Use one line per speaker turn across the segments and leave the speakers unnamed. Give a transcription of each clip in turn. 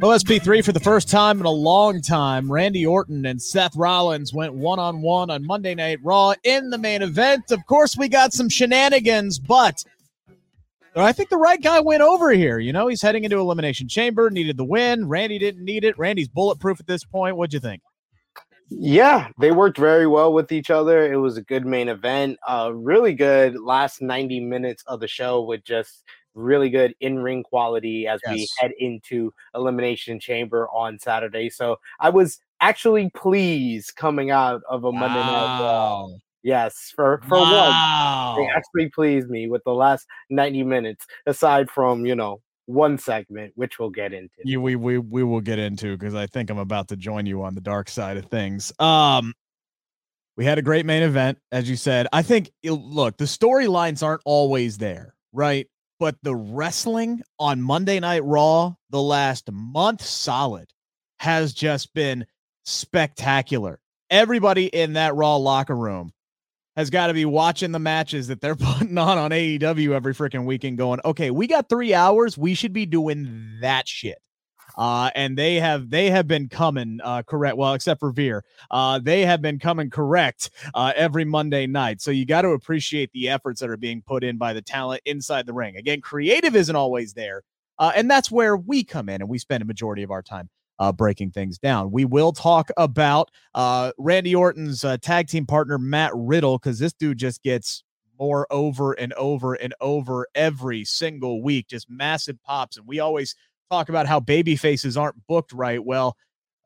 OSP3 for the first time in a long time. Randy Orton and Seth Rollins went one on one on Monday Night Raw in the main event. Of course, we got some shenanigans, but I think the right guy went over here. You know, he's heading into Elimination Chamber, needed the win. Randy didn't need it. Randy's bulletproof at this point. What'd you think?
Yeah, they worked very well with each other. It was a good main event. Uh, really good last 90 minutes of the show with just really good in-ring quality as yes. we head into elimination chamber on saturday so i was actually pleased coming out of a monday night raw. Yes for for wow. once they actually pleased me with the last 90 minutes aside from you know one segment which we'll get into.
You, we, we we will get into because i think i'm about to join you on the dark side of things. Um we had a great main event as you said. I think look the storylines aren't always there right but the wrestling on Monday Night Raw the last month solid has just been spectacular. Everybody in that Raw locker room has got to be watching the matches that they're putting on on AEW every freaking weekend going, okay, we got three hours. We should be doing that shit uh, and they have they have been coming uh, correct. Well, except for Veer, uh, they have been coming correct uh, every Monday night. So you got to appreciate the efforts that are being put in by the talent inside the ring. Again, creative isn't always there, uh, and that's where we come in and we spend a majority of our time. Uh, breaking things down. We will talk about uh, Randy Orton's uh, tag team partner, Matt Riddle, because this dude just gets more over and over and over every single week, just massive pops. And we always talk about how baby faces aren't booked right. Well,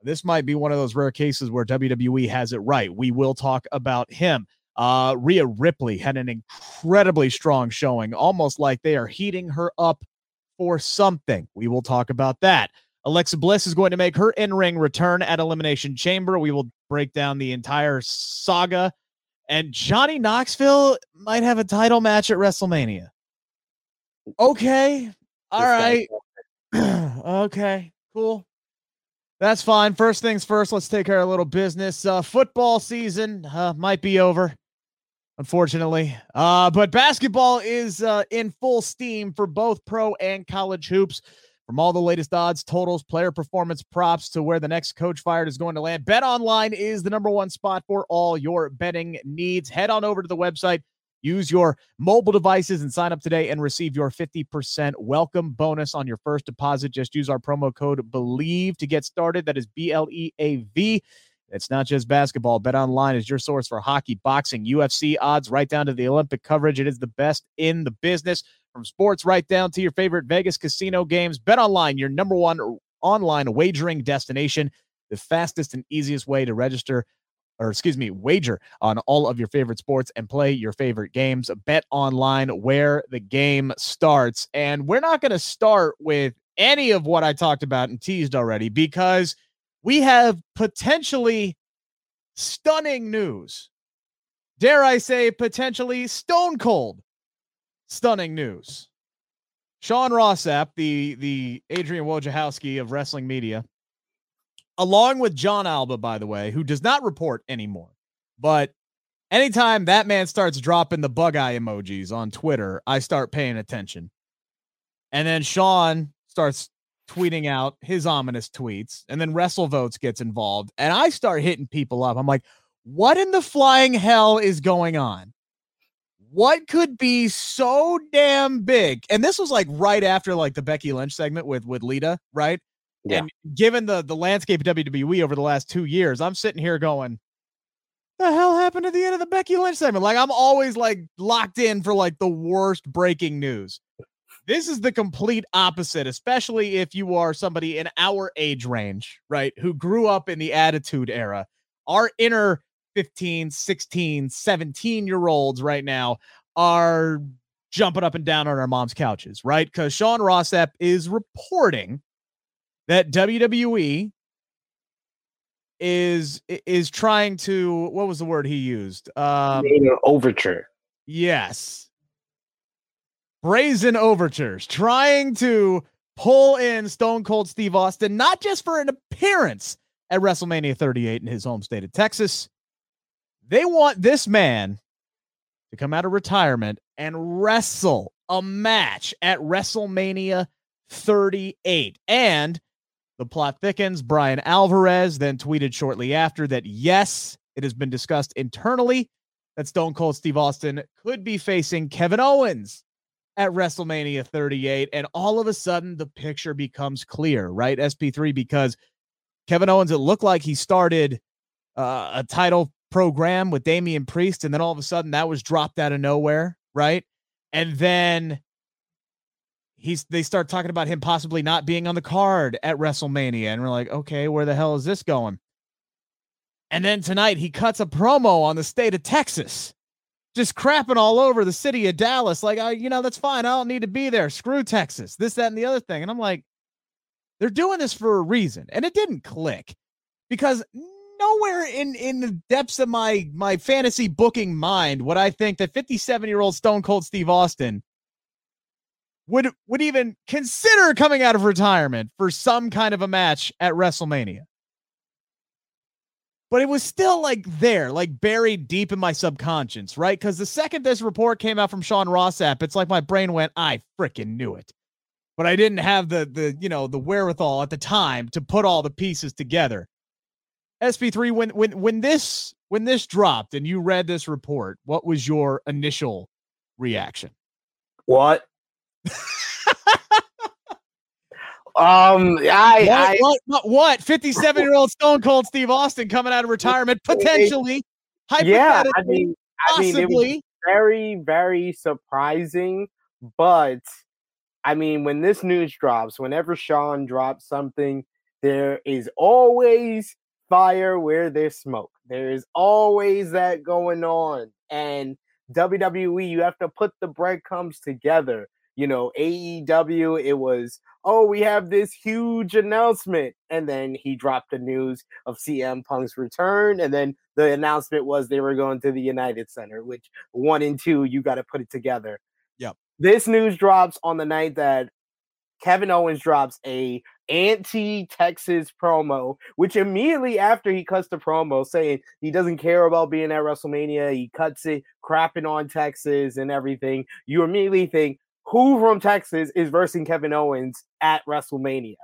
this might be one of those rare cases where WWE has it right. We will talk about him. Uh, Rhea Ripley had an incredibly strong showing, almost like they are heating her up for something. We will talk about that. Alexa Bliss is going to make her in ring return at Elimination Chamber. We will break down the entire saga. And Johnny Knoxville might have a title match at WrestleMania. Okay. All right. Okay, cool. That's fine. First things first, let's take care of a little business. Uh, football season uh, might be over, unfortunately. Uh, but basketball is uh, in full steam for both pro and college hoops. From all the latest odds, totals, player performance props to where the next coach fired is going to land, Bet Online is the number one spot for all your betting needs. Head on over to the website Use your mobile devices and sign up today and receive your 50% welcome bonus on your first deposit. Just use our promo code BLEAV to get started. That is B L E A V. It's not just basketball. Bet Online is your source for hockey, boxing, UFC odds, right down to the Olympic coverage. It is the best in the business. From sports right down to your favorite Vegas casino games, Bet Online, your number one online wagering destination, the fastest and easiest way to register or excuse me, wager on all of your favorite sports and play your favorite games. Bet online where the game starts. And we're not going to start with any of what I talked about and teased already because we have potentially stunning news. Dare I say, potentially stone cold stunning news. Sean Ross Sapp, the the Adrian Wojnarowski of wrestling media, along with Jon Alba, by the way, who does not report anymore. But anytime that man starts dropping the bug eye emojis on Twitter, I start paying attention. And then Sean starts tweeting out his ominous tweets, and then WrestleVotes gets involved, and I start hitting people up. I'm like, what in the flying hell is going on? What could be so damn big? And this was like right after like the Becky Lynch segment with with Lita, right? Yeah. And given the the landscape of WWE over the last two years, I'm sitting here going, the hell happened at the end of the Becky Lynch segment? Like I'm always like locked in for like the worst breaking news. This is the complete opposite, especially if you are somebody in our age range, right? Who grew up in the attitude era. Our inner 15, 16, 17 year olds right now are jumping up and down on our mom's couches, right? Because Sean Ross Sapp is reporting that WWE is is trying to what was the word he used?
Um, overture.
Yes. Brazen overtures, trying to pull in Stone Cold Steve Austin, not just for an appearance at WrestleMania 38 in his home state of Texas. They want this man to come out of retirement and wrestle a match at WrestleMania 38. And the plot thickens. Bryan Alvarez then tweeted shortly after that, yes, it has been discussed internally that Stone Cold Steve Austin could be facing Kevin Owens at WrestleMania 38. And all of a sudden, the picture becomes clear, right? SP3, because Kevin Owens, it looked like he started uh, a title program with Damian Priest, and then all of a sudden that was dropped out of nowhere, right? And then he's they start talking about him possibly not being on the card at WrestleMania, and we're like, okay, where the hell is this going? And then tonight he cuts a promo on the state of Texas, just crapping all over the city of Dallas, like, oh, you know, that's fine. I don't need to be there. Screw Texas, this, that, and the other thing. And I'm like, they're doing this for a reason, and it didn't click because nowhere in in the depths of my my fantasy booking mind would I think that 57 year old Stone Cold Steve Austin would would even consider coming out of retirement for some kind of a match at WrestleMania. But it was still like there, like buried deep in my subconscious, right? Because the second this report came out from Sean Ross Sapp, it's like my brain went, I freaking knew it. But I didn't have the the you know the wherewithal at the time to put all the pieces together. SP3, when when when this when this dropped and you read this report, what was your initial reaction?
What? Um, I,
what,
I
what, what, what? 57 year old Stone Cold Steve Austin coming out of retirement, potentially,
yeah, I mean, I mean, it was very, very surprising, but I mean, when this news drops, whenever Sean drops something, there is always fire where there's smoke. There is always that going on. And WWE, you have to put the breadcrumbs together. You know, AEW, it was, oh, we have this huge announcement. And then he dropped the news of CM Punk's return. And then the announcement was they were going to the United Center, which one and two, you got to put it together.
Yep.
This news drops on the night that Kevin Owens drops a anti-Texas promo, which immediately after he cuts the promo saying he doesn't care about being at WrestleMania, he cuts it crapping on Texas and everything. You immediately think who from Texas is versing Kevin Owens at WrestleMania?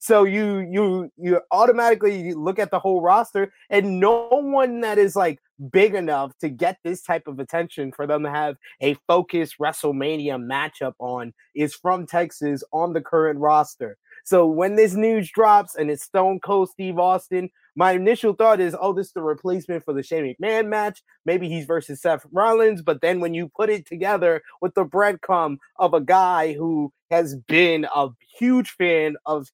So you you you automatically look at the whole roster, and no one that is like big enough to get this type of attention for them to have a focused WrestleMania matchup on is from Texas on the current roster. So when this news drops and it's Stone Cold Steve Austin, my initial thought is, oh, this is the replacement for the Shane McMahon match. Maybe he's versus Seth Rollins. But then when you put it together with the breadcrumb of a guy who has been a huge fan of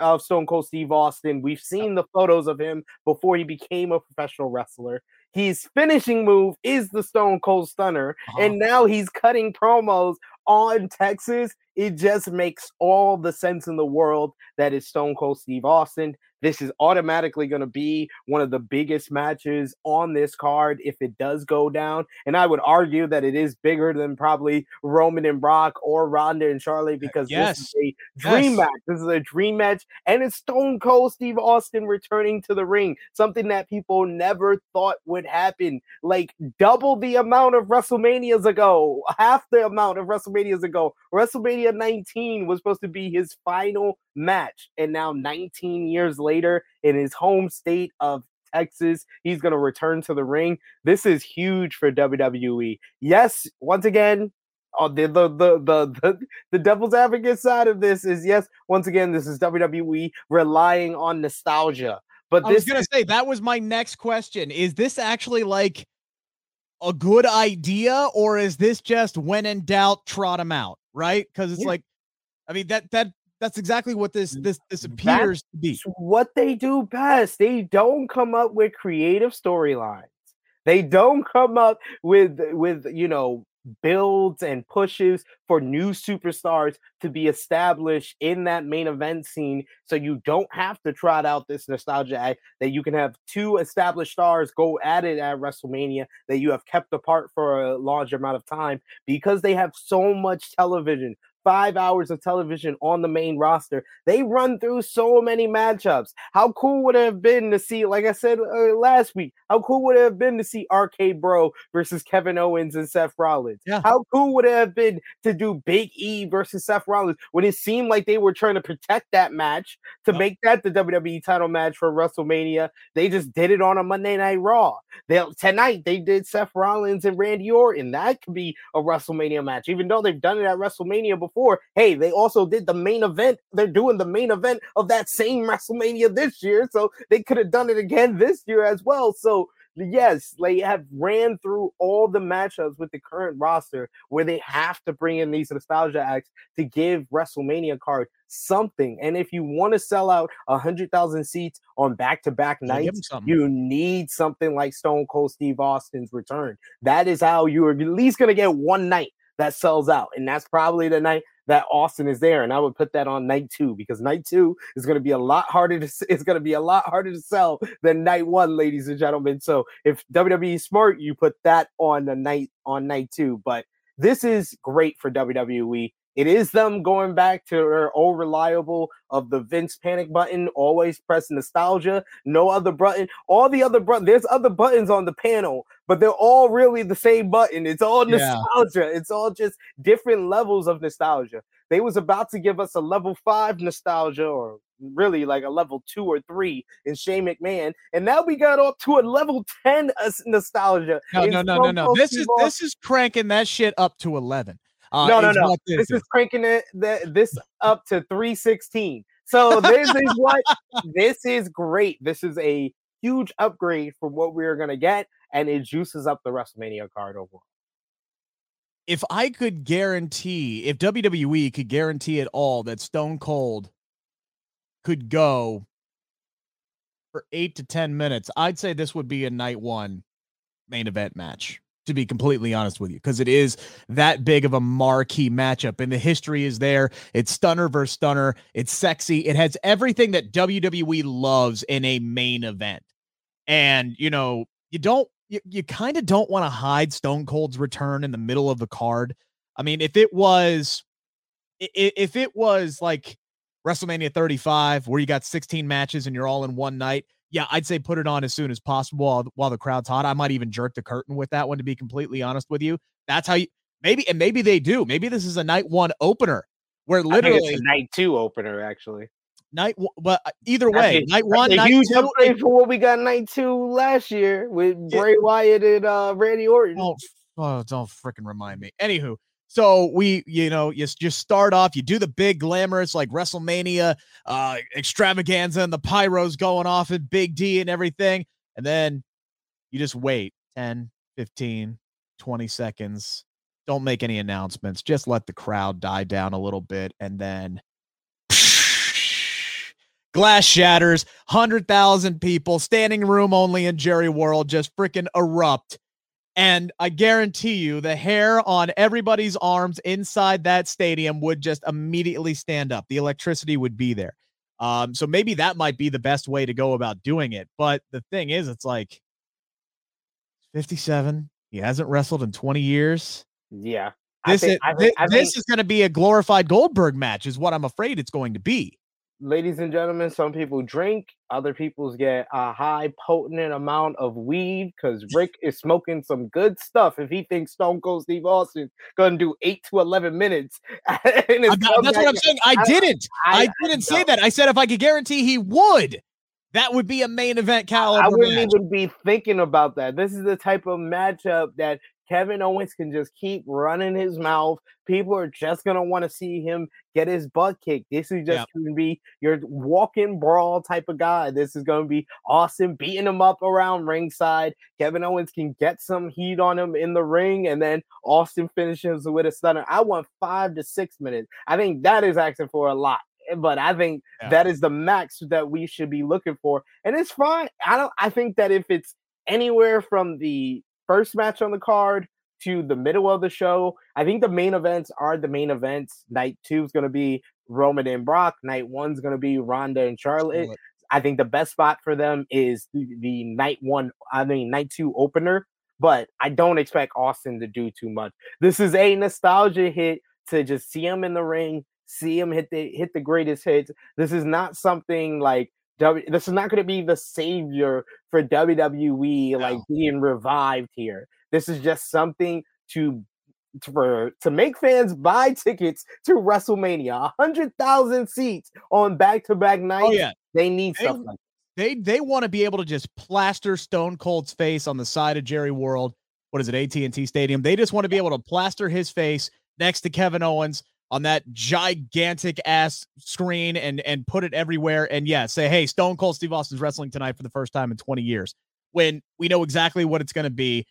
of Stone Cold Steve Austin. We've seen the photos of him before he became a professional wrestler. His finishing move is the Stone Cold Stunner, uh-huh. and now he's cutting promos on Texas. It just makes all the sense in the world that it's Stone Cold Steve Austin. This is automatically going to be one of the biggest matches on this card if it does go down. And I would argue that it is bigger than probably Roman and Brock or Ronda and Charlotte because yes. this is a dream yes. match. This is a dream match. And it's Stone Cold Steve Austin returning to the ring, something that people never thought would happen. Like double the amount of WrestleManias ago, half the amount of WrestleManias ago. WrestleMania 19 was supposed to be his final match. And now, 19 years later, in his home state of Texas, he's going to return to the ring. This is huge for WWE. Yes, once again, uh, the, the, the the the the devil's advocate side of this is yes. Once again, this is WWE relying on nostalgia. But
I
was
gonna say that was my next question. Is this actually like a good idea, or is this just when in doubt, trot them out? Right? Because it's yeah. like, I mean that that that's exactly what this this this appears
That's
to be.
What they do best. They don't come up with creative storylines. They don't come up with with you know builds and pushes for new superstars to be established in that main event scene so you don't have to trot out this nostalgia act that you can have two established stars go at it at WrestleMania that you have kept apart for a large amount of time because they have so much television five hours of television on the main roster. They run through so many matchups. How cool would it have been to see, like I said uh, last week, how cool would it have been to see RK Bro versus Kevin Owens and Seth Rollins? Yeah. How cool would it have been to do Big E versus Seth Rollins when it seemed like they were trying to protect that match to make that the WWE title match for WrestleMania? They just did it on a Monday Night Raw. They tonight they did Seth Rollins and Randy Orton. That could be a WrestleMania match, even though they've done it at WrestleMania before before. Hey, they also did the main event. They're doing the main event of that same WrestleMania this year. So they could have done it again this year as well. So yes, they have ran through all the matchups with the current roster where they have to bring in these nostalgia acts to give WrestleMania card something. And if you want to sell out a hundred thousand seats on back-to-back nights, you need something like Stone Cold Steve Austin's return. That is how you're at least gonna get one night that sells out. And that's probably the night that Austin is there. And I would put that on night two because night two is going to be a lot harder to it's going to be a lot harder to sell than night one, ladies and gentlemen. So if WWE smart, you put that on the night on night two. But this is great for WWE. It is them going back to their old reliable of the Vince panic button, always press nostalgia, no other button. All the other buttons, there's other buttons on the panel, but they're all really the same button. It's all nostalgia. Yeah. It's all just different levels of nostalgia. They was about to give us a level five nostalgia or really like a level two or three in Shane McMahon, and now we got up to a level ten nostalgia.
No, no, no, no, no. This is this is cranking that shit up to eleven.
Uh, no, no, no. This, this is cranking it the, this up to 316. So this is what this is great. This is a huge upgrade from what we're gonna get, and it juices up the WrestleMania card overall.
If I could guarantee, if WWE could guarantee at all that Stone Cold could go for eight to ten minutes, I'd say this would be a night one main event match to be completely honest with you, because it is that big of a marquee matchup. And the history is there. It's stunner versus stunner. It's sexy. It has everything that WWE loves in a main event. And, you know, you don't, you, you kind of don't want to hide Stone Cold's return in the middle of the card. I mean, if it was, if it was like WrestleMania 35, where you got 16 matches and you're all in one night, yeah, I'd say put it on as soon as possible while, while the crowd's hot. I might even jerk the curtain with that one, to be completely honest with you. That's how you maybe, and maybe they do. Maybe this is a night one opener where literally
night two opener, actually.
Night, but uh, either way, night one,
night
huge
two, upgrade for what we got night two last year with Bray Wyatt and uh, Randy Orton.
Oh, oh don't freaking remind me. Anywho, so we, you know, you just start off, you do the big glamorous like WrestleMania uh extravaganza and the pyros going off and Big D and everything. And then you just wait 10, 15, 20 seconds. Don't make any announcements. Just let the crowd die down a little bit and then glass shatters, 100,000 people, standing room only in Jerry World just freaking erupt and I guarantee you, the hair on everybody's arms inside that stadium would just immediately stand up. The electricity would be there. Um, so maybe that might be the best way to go about doing it. But the thing is, it's like 57. He hasn't wrestled in 20 years.
Yeah.
This, think, is, think, this, think, is going to be a glorified Goldberg match, is what I'm afraid it's going to be
ladies and gentlemen, some people drink, other people's get a high potent amount of weed because Rick is smoking some good stuff. If he thinks Stone Cold Steve Austin gonna do eight to eleven minutes,
that's what I'm saying. I, didn't. I, I didn't say that. I said if I could guarantee he would. That would be a main event caliber.
I wouldn't
match.
even be thinking about that. This is the type of matchup that Kevin Owens can just keep running his mouth. People are just gonna want to see him get his butt kicked. This is just yep. gonna be your walking brawl type of guy. This is gonna be Austin beating him up around ringside. Kevin Owens can get some heat on him in the ring, and then Austin finishes with a stunner. I want five to six minutes. I think that is asking for a lot eh, but I think yeah. that is the max that we should be looking for. And it's fine. I don't I think that if it's anywhere from the first match on the card to the middle of the show. I think the main events are the main events. Night two is going to be Roman and Brock. Night one's going to be Ronda and Charlotte. Charlotte. I think the best spot for them is the, the night one, I mean, night two opener. But I don't expect Austin to do too much. This is a nostalgia hit to just see him in the ring, see him hit the hit the greatest hits. This is not something like W. This is not going to be the savior for WWE, no. like being revived here. This is just something to to for to make fans buy tickets to WrestleMania, hundred thousand seats on back to oh, back nights. Oh, yeah. They need they, stuff like
they they want to be able to just plaster Stone Cold's face on the side of Jerry World. What is it, AT and T Stadium? They just want to be able to plaster his face next to Kevin Owens on that gigantic ass screen and and put it everywhere. And yeah, say, hey, Stone Cold Steve Austin's wrestling tonight for the first time in 20 years. When we know exactly what it's going to be,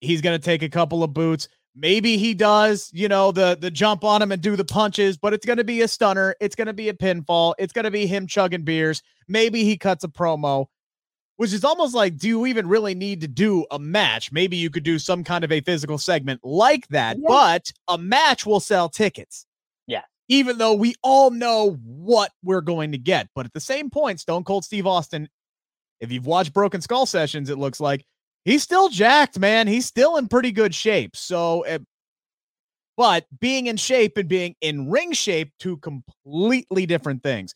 he's going to take a couple of boots. Maybe he does, you know, the the jump on him and do the punches, but it's going to be a stunner. It's going to be a pinfall. It's going to be him chugging beers. Maybe he cuts a promo, which is almost like, do you even really need to do a match? Maybe you could do some kind of a physical segment like that, yeah. but a match will sell tickets. Even though we all know what we're going to get. But at the same point, Stone Cold Steve Austin, if you've watched Broken Skull sessions, it looks like he's still jacked, man. He's still in pretty good shape. So, uh, but being in shape and being in ring shape, two completely different things.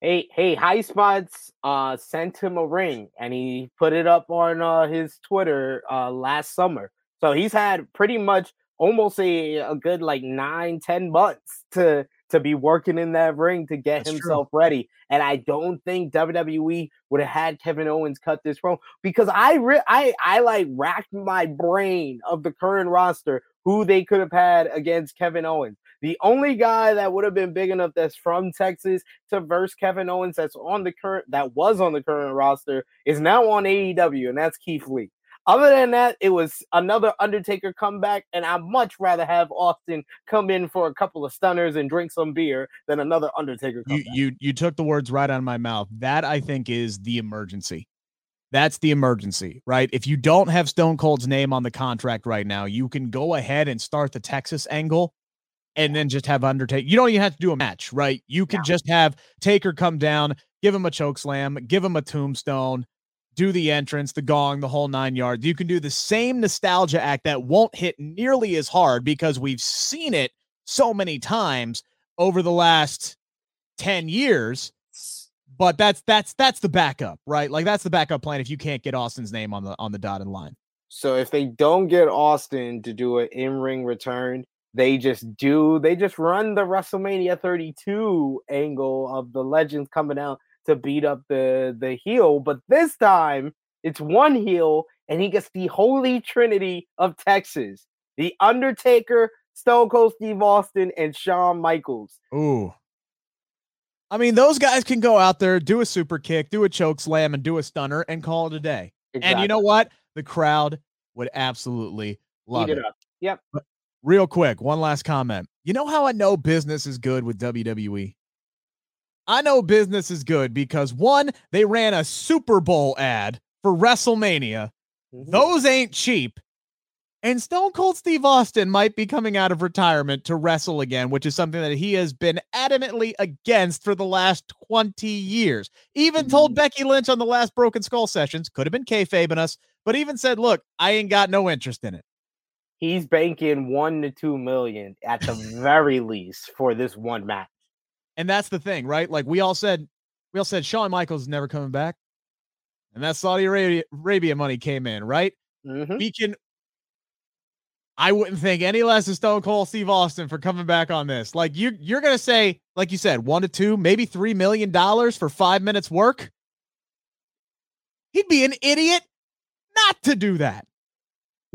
Hey, hey, Highspots uh, sent him a ring and he put it up on uh, his Twitter uh, last summer. So he's had pretty much almost a, a good like nine, ten months to to be working in that ring to get That's himself true. ready. And I don't think WWE would have had Kevin Owens cut this promo because I re- I I like racked my brain of the current roster who they could have had against Kevin Owens. The only guy that would have been big enough that's from Texas to verse Kevin Owens that's on the current that was on the current roster is now on AEW, and that's Keith Lee. Other than that, it was another Undertaker comeback, and I'd much rather have Austin come in for a couple of stunners and drink some beer than another Undertaker
comeback. You, you, you took the words right out of my mouth. That I think is the emergency. That's the emergency, right? If you don't have Stone Cold's name on the contract right now, you can go ahead and start the Texas angle and then just have Undertaker. You don't even have to do a match, right? You can yeah. just have Taker come down, give him a choke slam, give him a tombstone, do the entrance, the gong, the whole nine yards. You can do the same nostalgia act that won't hit nearly as hard because we've seen it so many times over the last 10 years. But that's that's that's the backup, right? Like that's the backup plan if you can't get Austin's name on the on the dotted line.
So if they don't get Austin to do an in-ring return, they just do they just run the WrestleMania 32 angle of the legends coming out to beat up the the heel, but this time it's one heel and he gets the holy trinity of Texas. The Undertaker, Stone Cold Steve Austin, and Shawn Michaels.
Ooh. I mean, those guys can go out there, do a super kick, do a choke slam, and do a stunner and call it a day. Exactly. And you know what? The crowd would absolutely love Eat it. it.
Yep.
But real quick, one last comment. You know how I know business is good with WWE? I know business is good because one, they ran a Super Bowl ad for WrestleMania. Mm-hmm. Those ain't cheap. And Stone Cold Steve Austin might be coming out of retirement to wrestle again, which is something that he has been adamantly against for the last 20 years. Even told mm-hmm. Becky Lynch on the last Broken Skull sessions, could have been kayfabing us, but even said, look, I ain't got no interest in it.
He's banking one to two million at the very least for this one match.
And that's the thing, right? Like we all said, we all said Shawn Michaels is never coming back. And that Saudi Arabia, Arabia money came in, right? Mm-hmm. We can I wouldn't think any less of Stone Cold Steve Austin for coming back on this. Like you you're gonna say, like you said, one to two, maybe three million dollars for five minutes work. He'd be an idiot not to do that.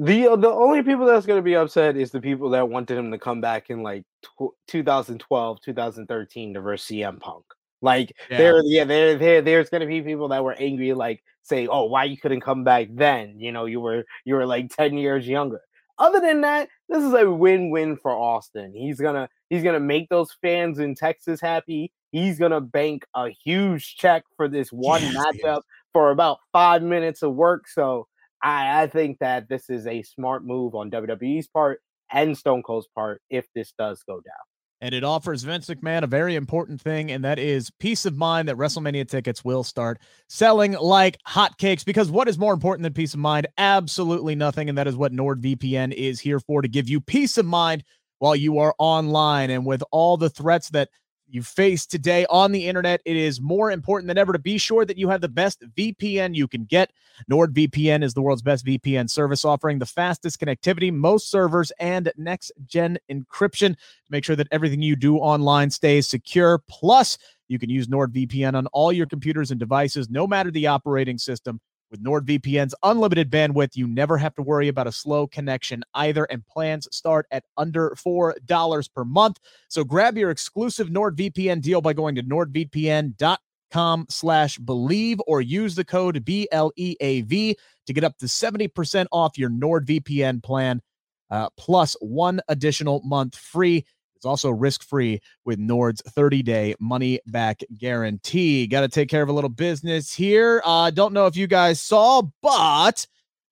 The uh, the only people that's going to be upset is the people that wanted him to come back in like tw- 2012, 2013 to verse CM Punk. Like yeah. there, yeah, there, there, there's going to be people that were angry, like say, "Oh, why you couldn't come back then? You know, you were you were like 10 years younger." Other than that, this is a win-win for Austin. He's gonna he's gonna make those fans in Texas happy. He's gonna bank a huge check for this one yes, matchup yes. for about five minutes of work. So I, I think that this is a smart move on WWE's part and Stone Cold's part if this does go down.
And it offers Vince McMahon a very important thing, and that is peace of mind that WrestleMania tickets will start selling like hotcakes. Because what is more important than peace of mind? Absolutely nothing. And that is what NordVPN is here for to give you peace of mind while you are online. And with all the threats that you face today on the internet, it is more important than ever to be sure that you have the best VPN you can get. NordVPN is the world's best VPN service, offering the fastest connectivity, most servers, and next gen encryption to make sure that everything you do online stays secure. Plus, you can use NordVPN on all your computers and devices, no matter the operating system. With NordVPN's unlimited bandwidth, you never have to worry about a slow connection either, and plans start at under $4 per month. So grab your exclusive NordVPN deal by going to nordvpn.com slash bleav or use the code B-L-E-A-V to get up to 70% off your NordVPN plan, uh, plus one additional month free. It's also risk free with Nord's 30 day money back guarantee. Got to take care of a little business here. Uh, don't know if you guys saw, but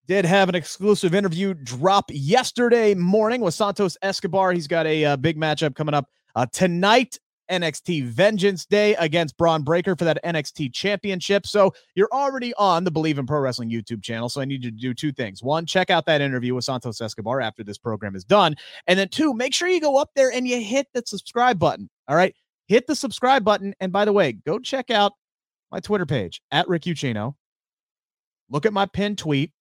did have an exclusive interview drop yesterday morning with Santos Escobar. He's got a uh, big matchup coming up uh, tonight NXT Vengeance Day against Bron Breakker for that NXT Championship. So you're already on the Bleav in Pro Wrestling YouTube channel. So I need you to do two things. One, check out that interview with Santos Escobar after this program is done. And then two, make sure you go up there and you hit the subscribe button. All right. Hit the subscribe button. And by the way, go check out my Twitter page at Rick Ucchino. Look at my pinned tweet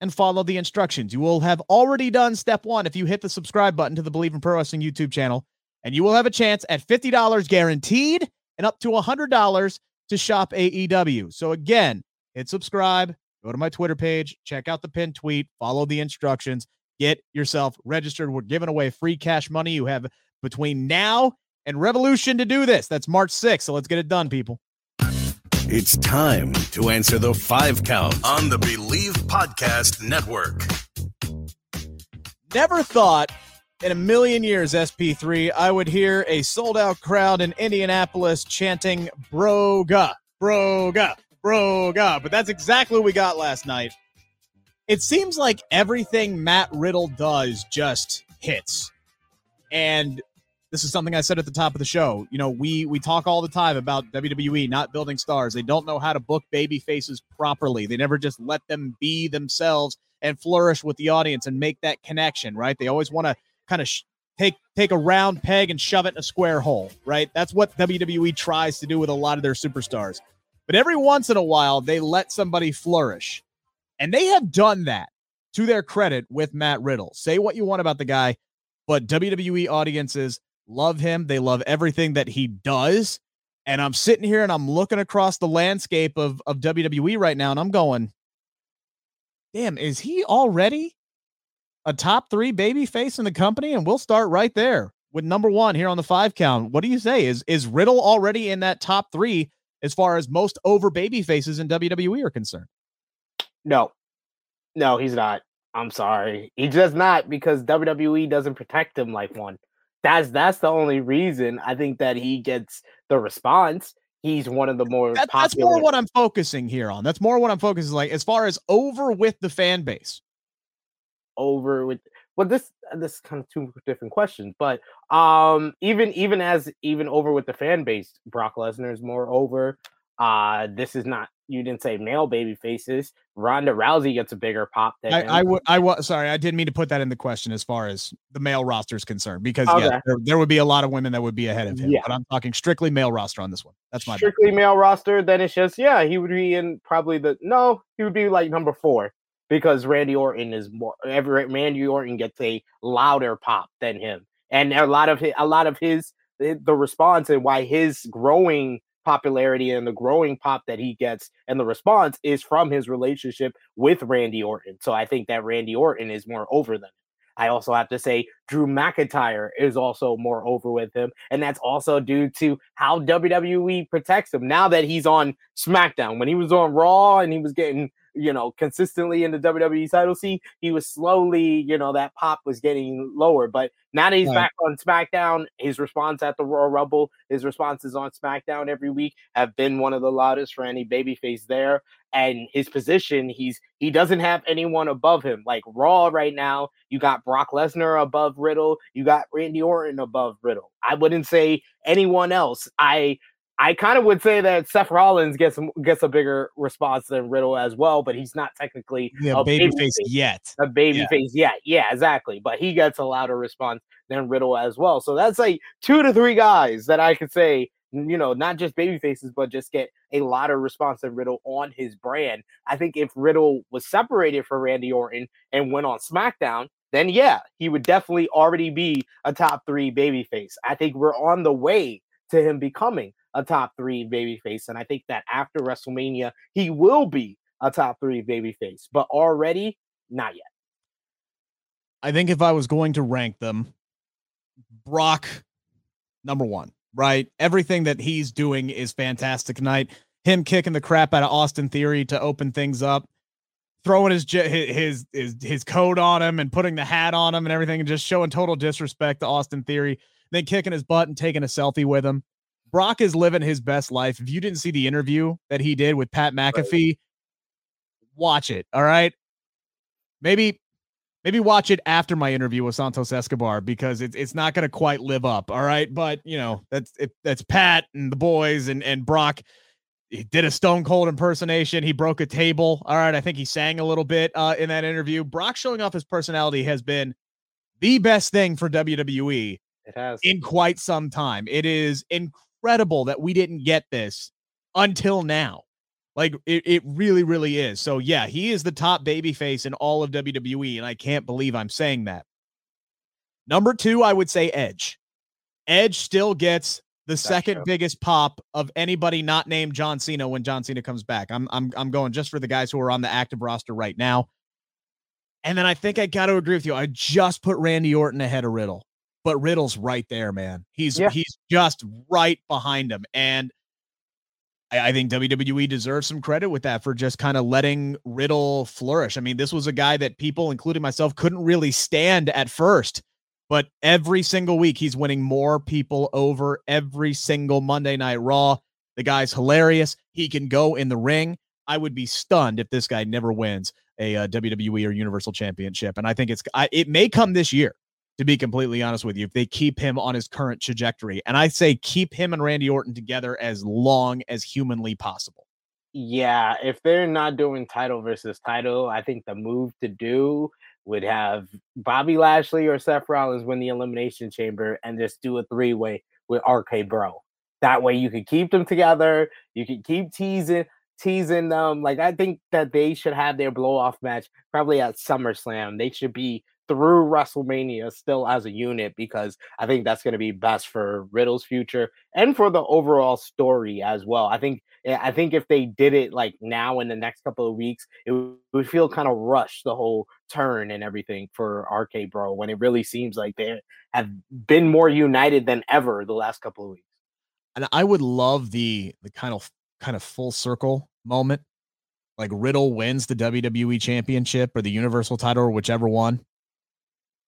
and follow the instructions. You will have already done step one if you hit the subscribe button to the Bleav in Pro Wrestling YouTube channel and you will have a chance at $50 guaranteed and up to $100 to shop AEW. So again, hit subscribe, go to my Twitter page, check out the pinned tweet, follow the instructions, get yourself registered. We're giving away free cash money. You have between now and Revolution to do this. That's March 6th. So let's get it done, people.
It's time to answer the five count on the Bleav Podcast Network.
Never thought in a million years, SP3, I would hear a sold out crowd in Indianapolis chanting Broga, Broga, Broga. But that's exactly what we got last night. It seems like everything Matt Riddle does just hits. And this is something I said at the top of the show. You know, we we talk all the time about WWE not building stars. They don't know how to book baby faces properly. They never just let them be themselves and flourish with the audience and make that connection, right? They always want to kind of sh- take take a round peg and shove it in a square hole, right? That's what WWE tries to do with a lot of their superstars. But every once in a while, they let somebody flourish. And they have done that to their credit with Matt Riddle. Say what you want about the guy, but WWE audiences love him. They love everything that he does. And I'm sitting here and I'm looking across the landscape of, of WWE right now, and I'm going, damn, is he already a top three baby face in the company, and we'll start right there with number one here on the five count. What do you say? Is is Riddle already in that top three as far as most over baby faces in WWE are concerned?
No, no, he's not. I'm sorry, he does not because WWE doesn't protect him like one. That's that's the only reason I think that he gets the response. He's one of the more that,
That's more what I'm focusing here on. That's more what I'm focusing like as far as over with the fan base
over with well this uh, this is kind of two different questions but um even even as even over with the fan base brock lesnar is more over uh this is not you didn't say male baby faces ronda rousey gets a bigger pop than
i, I would i was sorry i didn't mean to put that in the question as far as the male roster is concerned because okay. yeah there, there, would be a lot of women that would be ahead of him yeah. but i'm talking strictly male roster on this one that's my
strictly bad. male roster then it's just yeah he would be in probably the no he would be like number four because Randy Orton is more every Randy Orton gets a louder pop than him, and a lot of his, a lot of his the response and why his growing popularity and the growing pop that he gets and the response is from his relationship with Randy Orton. So I think that Randy Orton is more over than him. I also have to say Drew McIntyre is also more over with him, and that's also due to how WWE protects him now that he's on SmackDown. When he was on Raw and he was getting you know, consistently in the WWE title scene, he was slowly, you know, that pop was getting lower. But now that he's right. back on SmackDown, his response at the Royal Rumble, his responses on SmackDown every week have been one of the loudest for any babyface there. And his position, he's he doesn't have anyone above him. Like Raw right now, you got Brock Lesnar above Riddle, you got Randy Orton above Riddle. I wouldn't say anyone else. I I kind of would say that Seth Rollins gets gets a bigger response than Riddle as well, but he's not technically
yeah, a baby, face yet.
A baby yeah. face yet. Yeah, exactly. But he gets a louder response than Riddle as well. So that's like two to three guys that I could say, you know, not just baby faces, but just get a louder response than Riddle on his brand. I think if Riddle was separated from Randy Orton and went on SmackDown, then yeah, he would definitely already be a top three baby face. I think we're on the way to him becoming a top three babyface. And I think that after WrestleMania, he will be a top three babyface, but already not yet.
I think if I was going to rank them, Brock, number one, right? Everything that he's doing is fantastic tonight. Him kicking the crap out of Austin Theory to open things up, throwing his his his his coat on him and putting the hat on him and everything, and just showing total disrespect to Austin Theory. Then kicking his butt and taking a selfie with him. Brock is living his best life. If you didn't see the interview that he did with Pat McAfee, right. watch it. All right. Maybe maybe watch it after my interview with Santos Escobar because it's it's not going to quite live up. All right, but you know that's it, that's Pat and the boys and and Brock. He did a Stone Cold impersonation. He broke a table. All right, I think he sang a little bit uh, in that interview. Brock showing off his personality has been the best thing for WWE.
It has
in quite some time. It is incredible incredible that we didn't get this until now. Like it, it really, really is. So yeah, he is the top babyface in all of WWE, and I can't believe I'm saying that. Number two, I would say Edge. Edge still gets the That's second true. biggest pop of anybody not named John Cena when John Cena comes back. I'm I'm I'm going just for the guys who are on the active roster right now. And then I think I got to agree with you. I just put Randy Orton ahead of Riddle but Riddle's right there, man. He's yeah. he's just right behind him, and I, I, think WWE deserves some credit with that for just kind of letting Riddle flourish. I mean, this was a guy that people, including myself, couldn't really stand at first, but every single week he's winning more people over every single Monday Night Raw. The guy's hilarious. He can go in the ring. I would be stunned if this guy never wins a, uh, WWE or Universal Championship, and I think it's I, it may come this year to be completely honest with you, if they keep him on his current trajectory. And I say keep him and Randy Orton together as long as humanly possible.
Yeah, if they're not doing title versus title, I think the move to do would have Bobby Lashley or Seth Rollins win the Elimination Chamber and just do a three way with RK Bro. That way you could keep them together. You can keep teasing teasing them. Like I think that they should have their blow off match probably at SummerSlam. They should be through WrestleMania still as a unit because I think that's going to be best for Riddle's future and for the overall story as well. I think eh, I think if they did it like now in the next couple of weeks, it would feel kind of rushed the whole turn and everything for RK Bro when it really seems like they have been more united than ever the last couple of weeks.
And I would love the the kind of kind of full circle moment like Riddle wins the WWE championship or the universal title or whichever one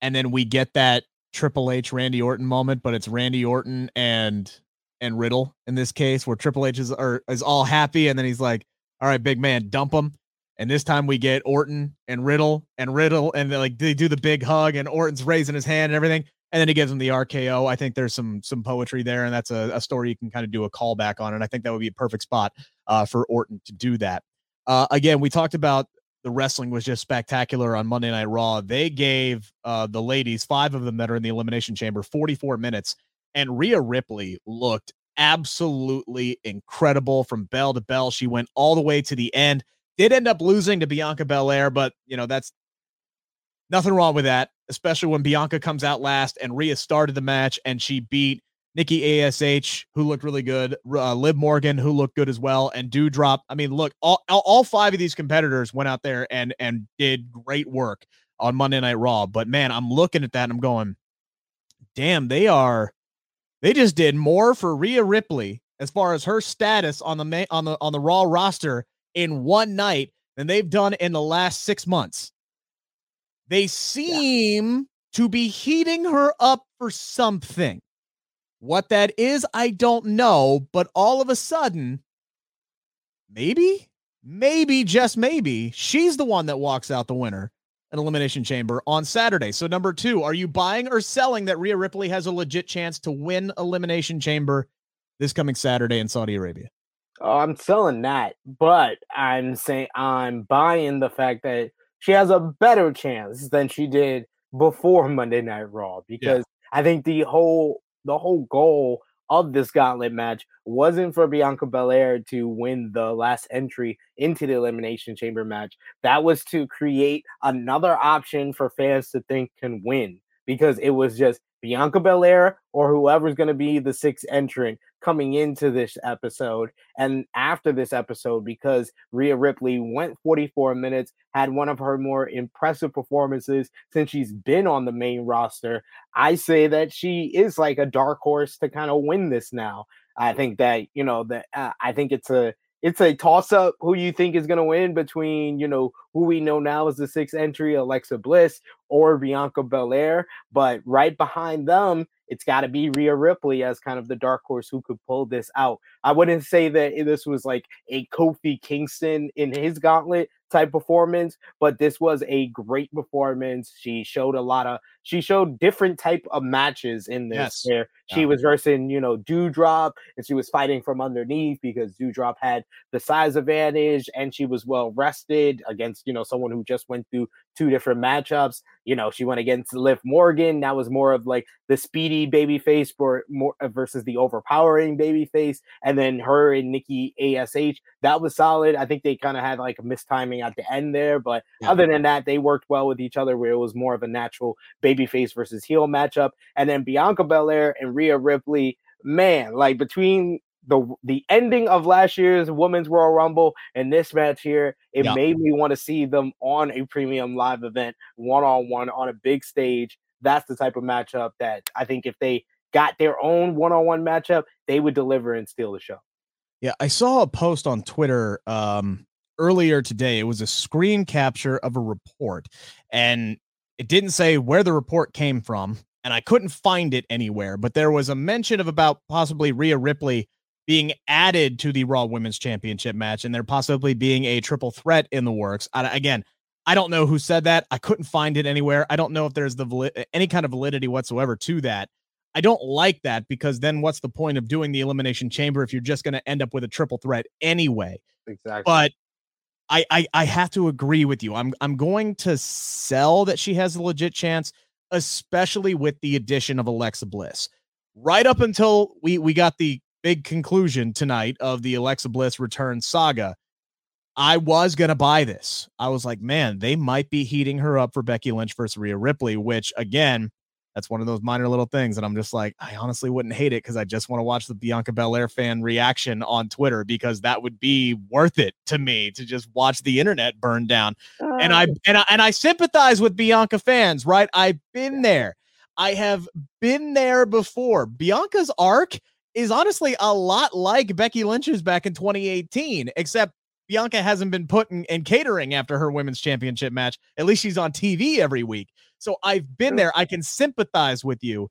and then we get that Triple H Randy Orton moment, but it's Randy Orton and and Riddle in this case, where Triple H is are, is all happy, and then he's like, "All right, big man, dump him." And this time we get Orton and Riddle and Riddle, and they like they do the big hug, and Orton's raising his hand and everything, and then he gives him the RKO. I think there's some some poetry there, and that's a, a story you can kind of do a callback on, and I think that would be a perfect spot uh, for Orton to do that. Uh, again, we talked about the wrestling was just spectacular on Monday Night Raw. They gave uh, the ladies, five of them that are in the Elimination Chamber, 44 minutes, and Rhea Ripley looked absolutely incredible from bell to bell. She went all the way to the end. Did end up losing to Bianca Belair, but you know that's nothing wrong with that, especially when Bianca comes out last and Rhea started the match and she beat Nikki Ash, who looked really good, uh, Liv Morgan, who looked good as well, and Doudrop. I mean, look, all, all five of these competitors went out there and and did great work on Monday Night Raw. But man, I'm looking at that and I'm going, damn, they are, they just did more for Rhea Ripley as far as her status on the on the on the Raw roster in one night than they've done in the last six months. They seem yeah. to be heating her up for something. What that is, I don't know, but all of a sudden, maybe, maybe, just maybe, she's the one that walks out the winner an Elimination Chamber on Saturday. So, number two, are you buying or selling that Rhea Ripley has a legit chance to win Elimination Chamber this coming Saturday in Saudi Arabia?
Oh, I'm selling that, but I'm saying I'm buying the fact that she has a better chance than she did before Monday Night Raw because yeah. I think the whole the whole goal of this gauntlet match wasn't for Bianca Belair to win the last entry into the Elimination Chamber match. That was to create another option for fans to think can win because it was just Bianca Belair or whoever's going to be the sixth entrant coming into this episode and after this episode because Rhea Ripley went 44 minutes, had one of her more impressive performances since she's been on the main roster. I say that she is like a dark horse to kind of win this now. I think that, you know, that uh, I think it's a it's a toss up who you think is going to win between, you know, who we know now as the sixth entry, Alexa Bliss or Bianca Belair. But right behind them, it's got to be Rhea Ripley as kind of the dark horse who could pull this out. I wouldn't say that eh, this was like a Kofi Kingston in his gauntlet type performance, but this was a great performance. She showed a lot of she showed different type of matches in this yes. where yeah. she was versing, you know, Doudrop and she was fighting from underneath because Doudrop had the size advantage and she was well rested against, you know, someone who just went through two different matchups. You know, she went against Liv Morgan. That was more of like the speedy baby face for more uh, versus the overpowering baby face. And then her and Nikki ASH. That was solid. I think they kind of had like a mistiming at the end there. But yeah. other than that, they worked well with each other where it was more of a natural babyface versus heel matchup. And then Bianca Belair and Rhea Ripley, man, like between the the ending of last year's Women's Royal Rumble and this match here, it yeah. made me want to see them on a premium live event, one on one on a big stage. That's the type of matchup that I think if they got their own one on one matchup, they would deliver and steal the show.
Yeah, I saw a post on Twitter um, earlier today. It was a screen capture of a report, and it didn't say where the report came from, and I couldn't find it anywhere. But there was a mention of about possibly Rhea Ripley being added to the Raw Women's Championship match, and there possibly being a triple threat in the works. I, again, I don't know who said that. I couldn't find it anywhere. I don't know if there's the vali- any kind of validity whatsoever to that. I don't like that because then what's the point of doing the elimination chamber if you're just going to end up with a triple threat anyway?
Exactly.
But I, I I have to agree with you. I'm I'm going to sell that she has a legit chance, especially with the addition of Alexa Bliss. Right up until we we got the big conclusion tonight of the Alexa Bliss return saga, I was to buy this. I was like, man, they might be heating her up for Becky Lynch versus Rhea Ripley, which again, that's one of those minor little things. And I'm just like, I honestly wouldn't hate it because I just want to watch the Bianca Belair fan reaction on Twitter because that would be worth it to me to just watch the internet burn down. Uh, and I and I and I sympathize with Bianca fans, right? I've been there. I have been there before. Bianca's arc is honestly a lot like Becky Lynch's back in 2018, except Bianca hasn't been putting and catering after her women's championship match. At least she's on TV every week. So I've been there. I can sympathize with you.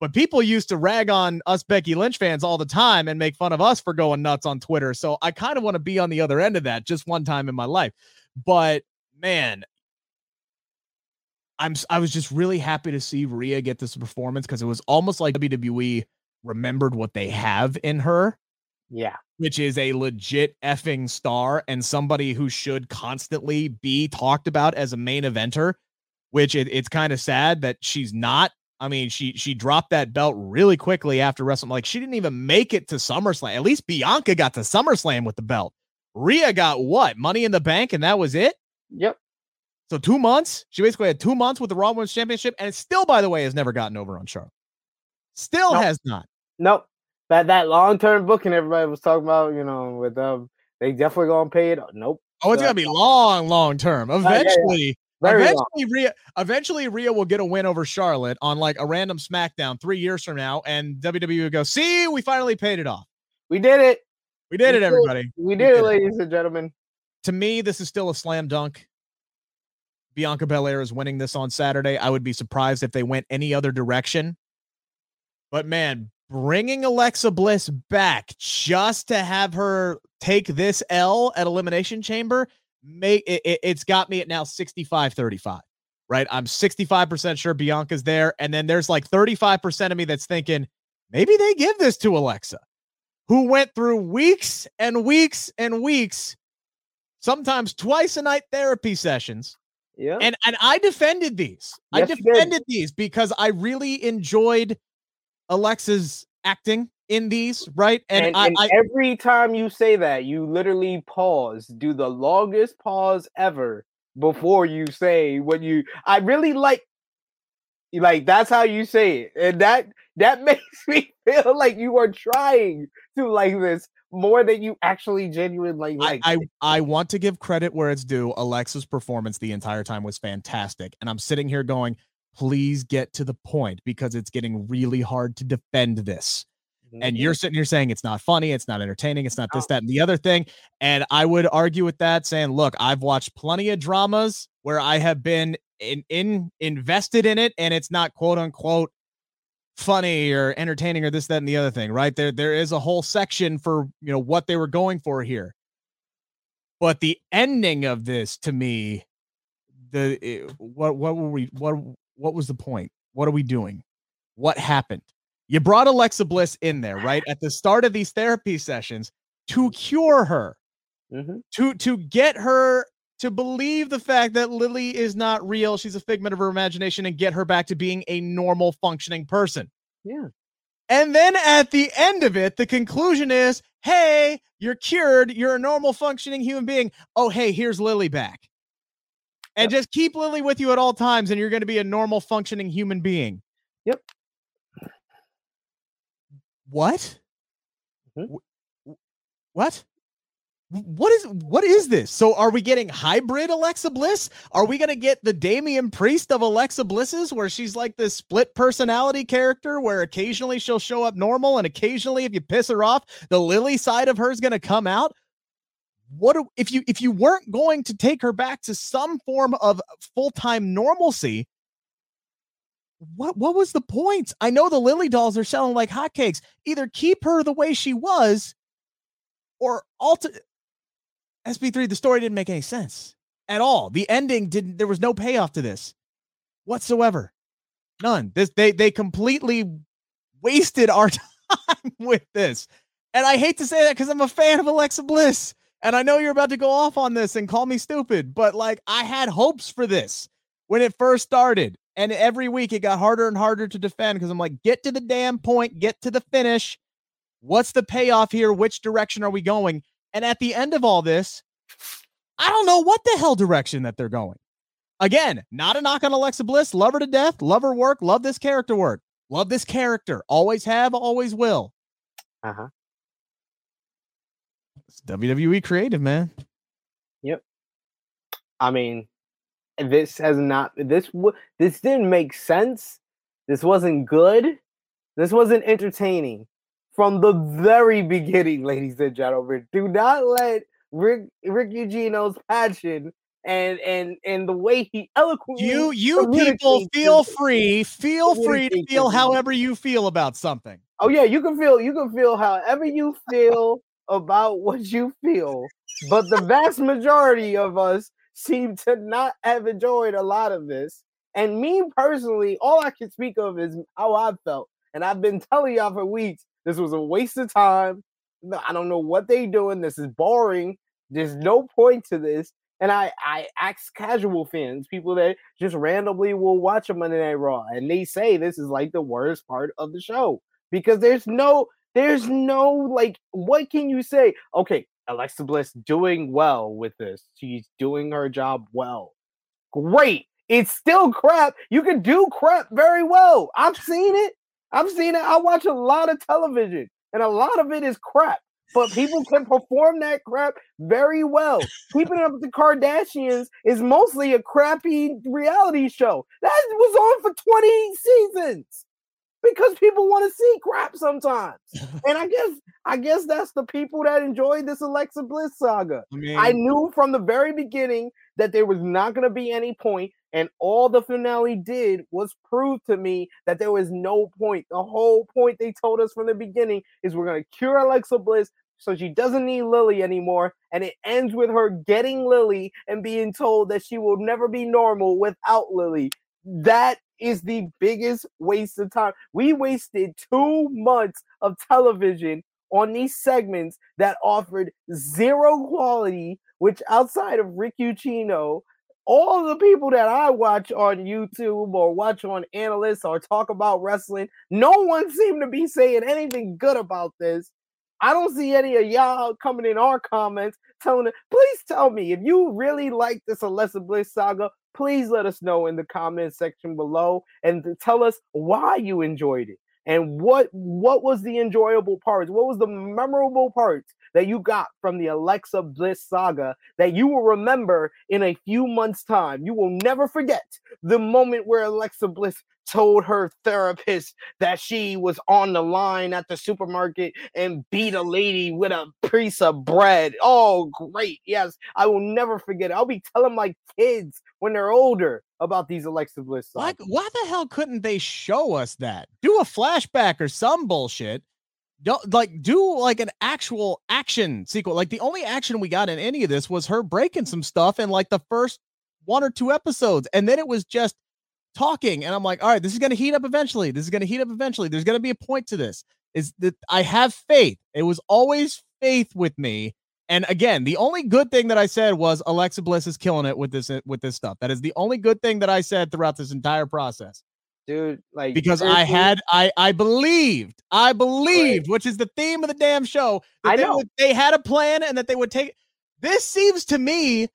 But people used to rag on us Becky Lynch fans all the time and make fun of us for going nuts on Twitter. So I kind of want to be on the other end of that just one time in my life. But man, I'm I was just really happy to see Rhea get this performance because it was almost like WWE remembered what they have in her.
Yeah.
Which is a legit effing star and somebody who should constantly be talked about as a main eventer, which it, it's kind of sad that she's not. I mean, she she dropped that belt really quickly after WrestleMania. Like she didn't even make it to SummerSlam. At least Bianca got to SummerSlam with the belt. Rhea got what? Money in the bank, and that was it.
Yep.
So two months. She basically had two months with the Raw Women's Championship, and still, by the way, has never gotten over on Charlotte. Still nope. has not.
Nope. That that long term booking everybody was talking about, you know, with um, they definitely gonna pay it. Nope.
Oh, it's gonna be long, long term. Eventually, uh, yeah, yeah. Eventually, long. Rhea, eventually, Rhea will get a win over Charlotte on like a random SmackDown three years from now, and WWE will go, "See, we finally paid it off.
We did it.
We did we it, everybody.
We, we did, did, it, ladies and gentlemen.
to me, this is still a slam dunk. Bianca Belair is winning this on Saturday. I would be surprised if they went any other direction. But man, bringing Alexa Bliss back just to have her take this L at Elimination Chamber, make it, it, it's got me at now 65 35 right? I'm 65% sure Bianca's there. And then there's like 35% of me that's thinking maybe they give this to Alexa, who went through weeks and weeks and weeks, sometimes twice a night therapy sessions.
Yeah.
And and I defended these. Yes, I defended these because I really enjoyed Alexa's acting in these, right?
And, and, I, and I, every time you say that, you literally pause, do the longest pause ever before you say what you I really like like that's how you say it. And that that makes me feel like you are trying to like this more than you actually genuinely like.
I, I, I want to give credit where it's due. Alexa's performance the entire time was fantastic. And I'm sitting here going, please get to the point because it's getting really hard to defend this and mm-hmm. you're sitting here saying it's not funny, it's not entertaining, it's not this, that, and the other thing. And I would argue with that, saying, look, I've watched plenty of dramas where I have been in, in invested in it, and it's not quote unquote funny or entertaining or this, that, and the other thing, right? There, there is a whole section for you know what they were going for here. But the ending of this to me, the it, what what were we what what was the point? What are we doing? What happened? You brought Alexa Bliss in there, right? At the start of these therapy sessions to cure her, mm-hmm. to to get her to believe the fact that Lily is not real, she's a figment of her imagination, and get her back to being a normal functioning person.
Yeah.
And then at the end of it, the conclusion is, hey, you're cured. You're a normal functioning human being. Oh, hey, here's Lily back. And yep. just keep Lily with you at all times, and you're going to be a normal functioning human being.
Yep
what? Mm-hmm. What? What is what is this? So are we getting hybrid Alexa Bliss? Are we gonna get the Damian Priest of Alexa Blisses, where she's like this split personality character, where occasionally she'll show up normal, and occasionally, if you piss her off, the Lily side of her is gonna come out? What do, if you if you weren't going to take her back to some form of full time normalcy? What what was the point? I know the Lily dolls are selling like hotcakes. Either keep her the way she was, or alter. SB3. the story didn't make any sense at all. The ending didn't. There was no payoff to this whatsoever. None. This they they completely wasted our time with this. And I hate to say that because I'm a fan of Alexa Bliss. And I know you're about to go off on this and call me stupid, but like I had hopes for this when it first started. And every week it got harder and harder to defend because I'm like, get to the damn point, get to the finish. What's the payoff here? Which direction are we going? And at the end of all this, I don't know what the hell direction that they're going. Again, not a knock on Alexa Bliss. Love her to death. Love her work. Love this character work. Love this character. Always have, always will.
Uh huh.
It's WWE creative, man.
Yep. I mean, this has not this this didn't make sense. This wasn't good. This wasn't entertaining from the very beginning, ladies and gentlemen. Do not let Rick Rick Ucchino's passion and and and the way he eloquently
you you people feel free feel free to feel however you feel about something.
Oh yeah, you can feel you can feel however you feel about what you feel, but the vast majority of us seem to not have enjoyed a lot of this. And me personally, all I can speak of is how I felt. And I've been telling y'all for weeks this was a waste of time. I don't know what they doing. This is boring. There's no point to this. And I, I ask casual fans, people that just randomly will watch a Monday Night Raw, and they say this is like the worst part of the show because there's no, there's no like, what can you say? Okay, Alexa Bliss doing well with this. She's doing her job well. Great. It's still crap. You can do crap very well. I've seen it. I've seen it. I watch a lot of television, and a lot of it is crap. But people can perform that crap very well. Keeping Up with the Kardashians is mostly a crappy reality show. That was on for 20 seasons. Because people want to see crap sometimes. and I guess I guess that's the people that enjoyed this Alexa Bliss saga. I, mean, I knew from the very beginning that there was not going to be any point, and all the finale did was prove to me that there was no point. The whole point they told us from the beginning is we're going to cure Alexa Bliss so she doesn't need Lily anymore. And it ends with her getting Lily and being told that she will never be normal without Lily. That is the biggest waste of time. We wasted two months of television on these segments that offered zero quality, which outside of Rick Ucchino, all the people that I watch on YouTube or watch on analysts or talk about wrestling, no one seemed to be saying anything good about this. I don't see any of y'all coming in our comments telling it. Please tell me if you really like this Alexa Bliss saga. Please let us know in the comment section below and tell us why you enjoyed it and what what was the enjoyable parts. What was the memorable parts that you got from the Alexa Bliss saga that you will remember in a few months' time. You will never forget the moment where Alexa Bliss told her therapist that she was on the line at the supermarket and beat a lady with a piece of bread. Oh, great. Yes, I will never forget it. I'll be telling my kids when they're older about these Alexa Bliss
songs. Like, why the hell couldn't they show us that? Do a flashback or some bullshit. Don't like do like an actual action sequel. Like the only action we got in any of this was her breaking some stuff in like the first one or two episodes, and then it was just talking and i'm like all right this is going to heat up eventually. This is going to heat up eventually. There's going to be a point to this. Is that i have faith. It was always faith with me and again the only good thing that i said was alexa bliss is killing it with this uh, with this stuff. That is the only good thing that i said throughout this entire process.
Dude like
because i had i i believed i believed right. which is the theme of the damn show
i know.
would, they had a plan and that they would take this seems to me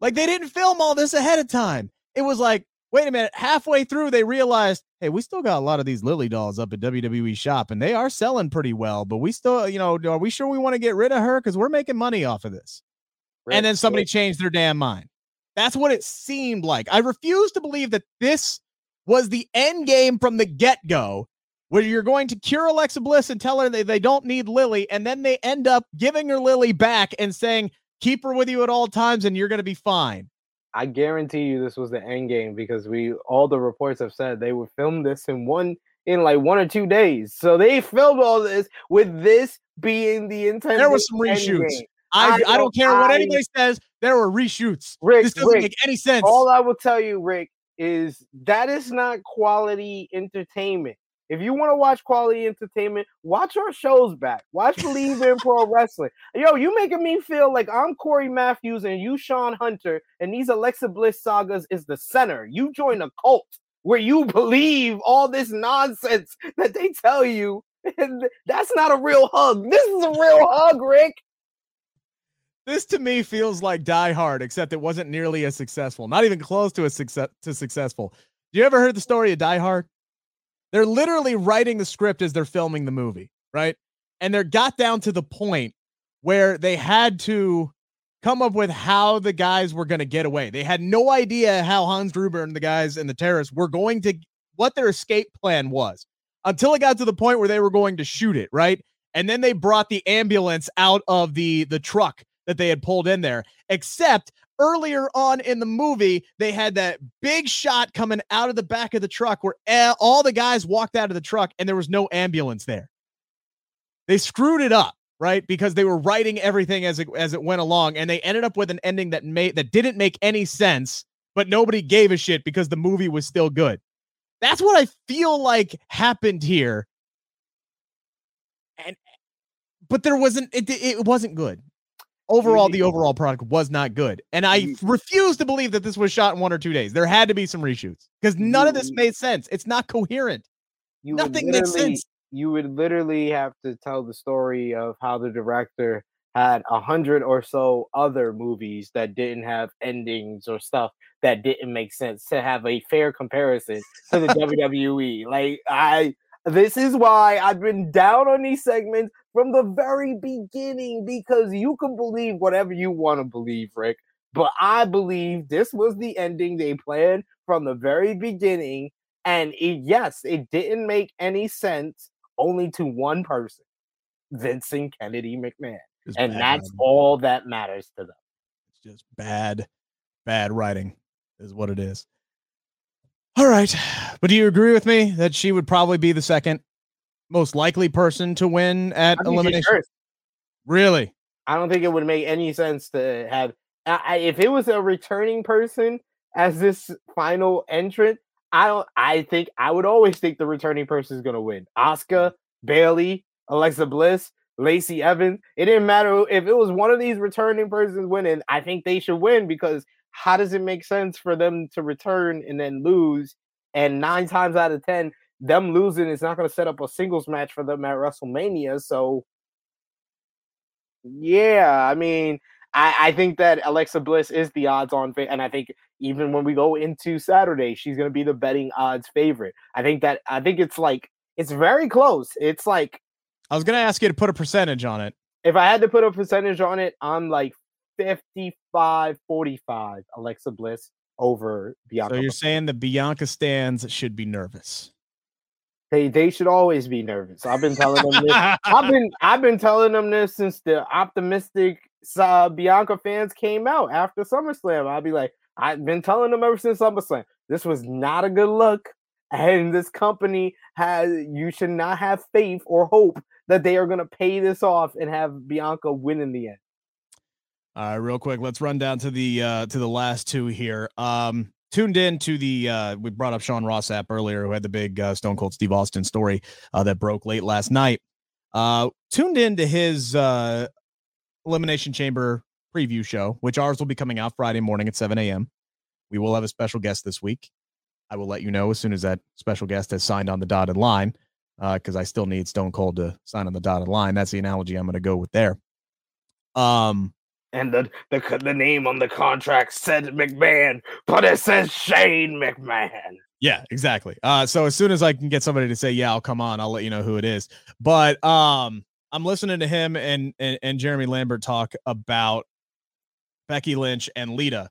like they didn't film all this ahead of time. It was like wait a minute, halfway through, they realized, hey, we still got a lot of these Lily dolls up at WWE shop and they are selling pretty well, but we still, you know, are we sure we want to get rid of her? Because we're making money off of this. Right. And then somebody changed their damn mind. That's what it seemed like. I refuse to believe that this was the end game from the get go, where you're going to cure Alexa Bliss and tell her they, they don't need Lily, and then they end up giving her Lily back and saying, keep her with you at all times and you're going to be fine.
I guarantee you this was the end game because we all the reports have said they would film this in one in like one or two days. So they filmed all this with this being the intent.
There were some reshoots. I, I, I, don't care I, what anybody says. There were reshoots. Rick, this doesn't Rick, make any sense.
All I will tell you, Rick, is that is not quality entertainment. If you want to watch quality entertainment, watch our shows back. Watch Bleav in Pro Wrestling. Yo, you making me feel like I'm Cory Matthews and you Shawn Hunter, and these Alexa Bliss sagas is the center. You join a cult where you believe all this nonsense that they tell you. And that's not a real hug. This is a real hug, Rick.
This to me feels like Die Hard, except it wasn't nearly as successful. Not even close to a success to successful. Do you ever heard the story of Die Hard? They're literally writing the script as they're filming the movie, right? And they're got down to the point where they had to come up with how the guys were going to get away. They had no idea how Hans Gruber and the guys and the terrorists were going to what their escape plan was until it got to the point where they were going to shoot it, right? And then they brought the ambulance out of the the truck that they had pulled in there. Except earlier on in the movie, they had that big shot coming out of the back of the truck where all the guys walked out of the truck and there was no ambulance there. They screwed it up, right? Because they were writing everything as it as it went along, and they ended up with an ending that made that didn't make any sense, but nobody gave a shit because the movie was still good. That's what I feel like happened here. And but there wasn't it, it wasn't good overall the overall product was not good. And i refuse to believe that this was shot in one or two days. There had to be some reshoots because none of this made sense. It's not coherent. Nothing makes sense.
you would literally have to tell the story of how the director had a hundred or so other movies that didn't have endings or stuff that didn't make sense to have a fair comparison to the WWE. Like I this is why I've been down on these segments from the very beginning because you can believe whatever you want to believe, Rick. But I believe this was the ending they planned from the very beginning. And it, yes, it didn't make any sense only to one person, Vincent Kennedy McMahon. Just and that's all that matters to them.
It's just bad, bad writing is what it is. All right. But do you agree with me that she would probably be the second most likely person to win at elimination? Really?
I don't think it would make any sense to have. I, if it was a returning person as this final entrant, I don't. I think I would always think the returning person is going to win. Asuka, mm. Bayley, Alexa Bliss, Lacey Evans. It didn't matter if it was one of these returning persons winning. I think they should win because how does it make sense for them to return and then lose? And nine times out of ten, them losing is not going to set up a singles match for them at WrestleMania. So, yeah, I mean, I, I think that Alexa Bliss is the odds-on favorite, and I think even when we go into Saturday, she's going to be the betting odds favorite. I think that I think it's like it's very close. It's like
I was going to ask you to put a percentage on it.
If I had to put a percentage on it, I'm like 55 45 Alexa Bliss over Bianca.
So you're saying the Bianca stands should be nervous.
They they should always be nervous. I've been telling them this. I've been I've been telling them this since the optimistic uh, Bianca fans came out after SummerSlam. I'll be like, I've been telling them ever since SummerSlam. This was not a good look. And this company has you should not have faith or hope that they are gonna pay this off and have Bianca win in the end.
All right, real quick, let's run down to the uh to the last two here. Um tuned in to the uh we brought up Sean Ross Sapp earlier who had the big uh, Stone Cold Steve Austin story uh that broke late last night. Uh tuned in to his uh Elimination Chamber preview show, which ours will be coming out Friday morning at 7 a.m. We will have a special guest this week. I will let you know as soon as that special guest has signed on the dotted line, because uh, I still need Stone Cold to sign on the dotted line. That's the analogy I'm going to go with there. Um,
and the, the the name on the contract said McMahon, but it says Shane McMahon.
Yeah, exactly. Uh, so as soon as I can get somebody to say, "Yeah, I'll come on," I'll let you know who it is. But um, I'm listening to him and and, and Jeremy Lambert talk about Becky Lynch and Lita,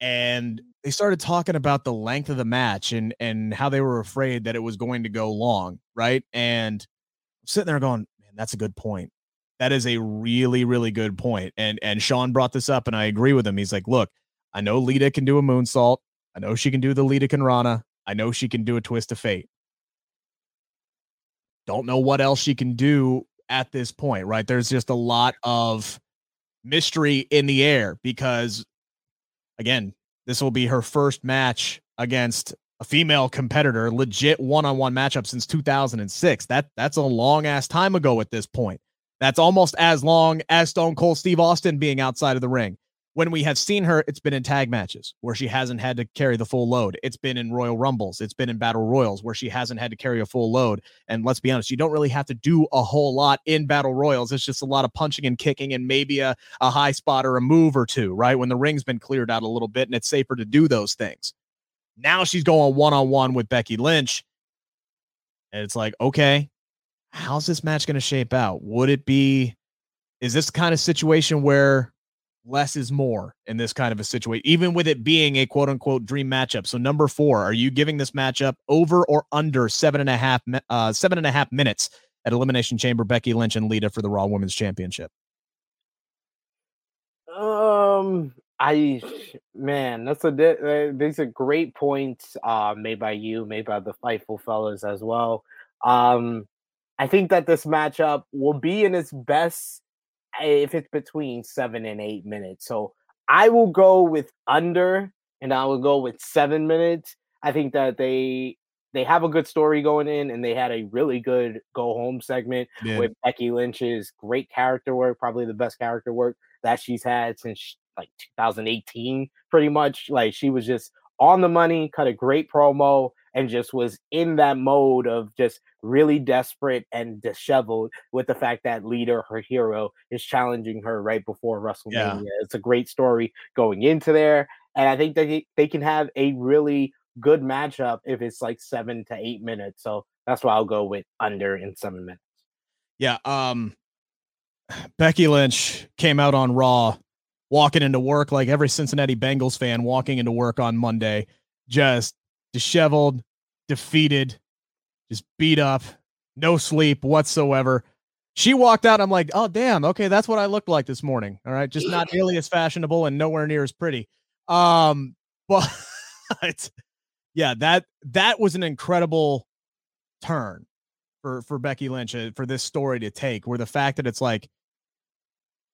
and they started talking about the length of the match and and how they were afraid that it was going to go long, right? And I'm sitting there going, "Man, that's a good point." That is a really, really good point. And and Sean brought this up, and I agree with him. He's like, look, I know Lita can do a moonsault. I know she can do the Lita Rana. I know she can do a twist of fate. Don't know what else she can do at this point, right? There's just a lot of mystery in the air because, again, this will be her first match against a female competitor, legit one-on-one matchup since 2006. That that's a long ass time ago at this point. That's almost as long as Stone Cold Steve Austin being outside of the ring. When we have seen her, it's been in tag matches where she hasn't had to carry the full load. It's been in Royal Rumbles. It's been in Battle Royals where she hasn't had to carry a full load. And let's be honest, you don't really have to do a whole lot in Battle Royals. It's just a lot of punching and kicking and maybe a, a high spot or a move or two, right? When the ring's been cleared out a little bit and it's safer to do those things. Now she's going one on one with Becky Lynch. And it's like, okay, how's this match going to shape out? Would it be, is this kind of situation where less is more in this kind of a situation, even with it being a quote unquote dream matchup? So, number four, are you giving this matchup over or under seven and a half, uh, seven and a half minutes at Elimination Chamber, Becky Lynch and Lita for the Raw Women's Championship?
Um, I man, that's a these are great points uh, made by you, made by the Fightful fellas as well. Um, I think that this matchup will be in its best if it's between seven and eight minutes. So I will go with under and I will go with seven minutes. I think that they they have a good story going in and they had a really good go home segment yeah. with Becky Lynch's great character work, probably the best character work that she's had since like 2018, pretty much. Like she was just on the money, cut a great promo, and just was in that mode of just really desperate and disheveled with the fact that Lita, her hero, is challenging her right before WrestleMania. Yeah. It's a great story going into there. And I think that they can have a really good matchup if it's like seven to eight minutes. So that's why I'll go with under in seven minutes.
Yeah. Um Becky Lynch came out on Raw walking into work like every Cincinnati Bengals fan walking into work on Monday, just disheveled, defeated, just beat up, no sleep whatsoever. She walked out. I'm like, oh damn, okay, that's what I looked like this morning. All right, just not nearly as fashionable and nowhere near as pretty. Um, but yeah, that that was an incredible turn for for Becky Lynch uh, for this story to take. Where the fact that it's like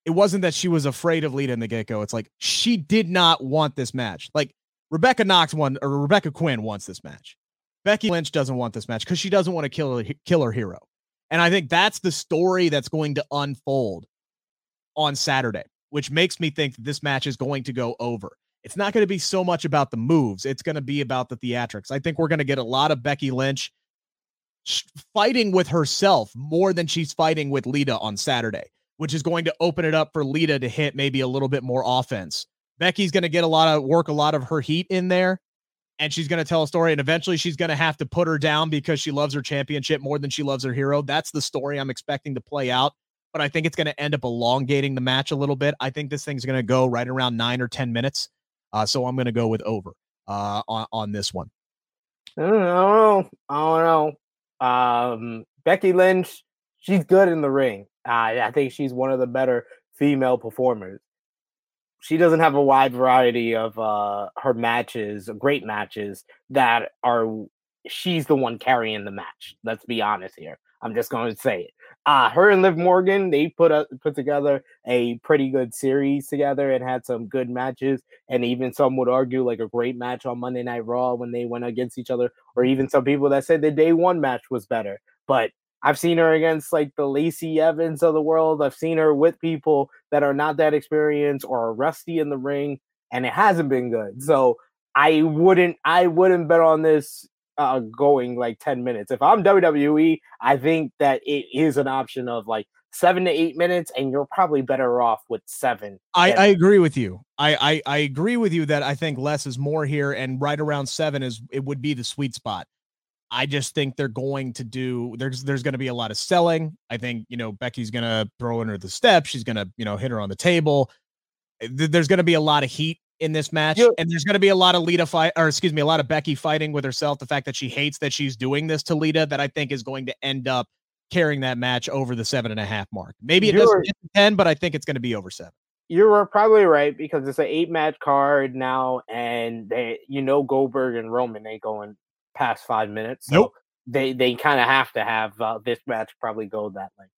it wasn't that she was afraid of Lita in the get go. It's like she did not want this match. Like Rebecca Knox won or Rebecca Quin wants this match. Becky Lynch doesn't want this match because she doesn't want to kill kill her hero. And I think that's the story that's going to unfold on Saturday, which makes me think that this match is going to go over. It's not going to be so much about the moves, it's going to be about the theatrics. I think we're going to get a lot of Becky Lynch fighting with herself more than she's fighting with Lita on Saturday, which is going to open it up for Lita to hit maybe a little bit more offense. Becky's going to get a lot of work, a lot of her heat in there and she's going to tell a story and eventually she's going to have to put her down because she loves her championship more than she loves her hero. That's the story I'm expecting to play out, but I think it's going to end up elongating the match a little bit. I think this thing's going to go right around 9 or 10 minutes. Uh, so I'm going to go with over uh, on on this one.
I don't know. I don't know. Um, Becky Lynch, she's good in the ring. Uh, I think she's one of the better female performers she doesn't have a wide variety of uh her matches, great matches that are she's the one carrying the match. Let's be honest here. I'm just going to say it. Uh her and Liv Morgan, they put a, put together a pretty good series together and had some good matches and even some would argue like a great match on Monday Night Raw when they went against each other or even some people that said the day one match was better. But I've seen her against like the Lacey Evans of the world. I've seen her with people that are not that experienced or are rusty in the ring, and it hasn't been good. So I wouldn't I wouldn't bet on this uh, going like 10 minutes. If I'm WWE, I think that it is an option of like seven to eight minutes, and you're probably better off with seven.
I, I agree with you. I, I I agree with you that I think less is more here, and right around seven is it would be the sweet spot. I just think they're going to do there's there's going to be a lot of selling. I think, you know, Becky's going to throw in her the step, she's going to, you know, hit her on the table. Eh, there's going to be a lot of heat in this match and there's going to be a lot of Lita fight or excuse me, a lot of Becky fighting with herself, the fact that she hates that she's doing this to Lita that I think is going to end up carrying that match over the seven and a half mark. Maybe it You're, doesn't get to 10, but I think it's going to be over seven.
You're probably right because it's an eight match card now, and they, you know, Goldberg and Roman ain't going past five minutes.
So nope.
They they kind of have to have uh, this match probably go that length.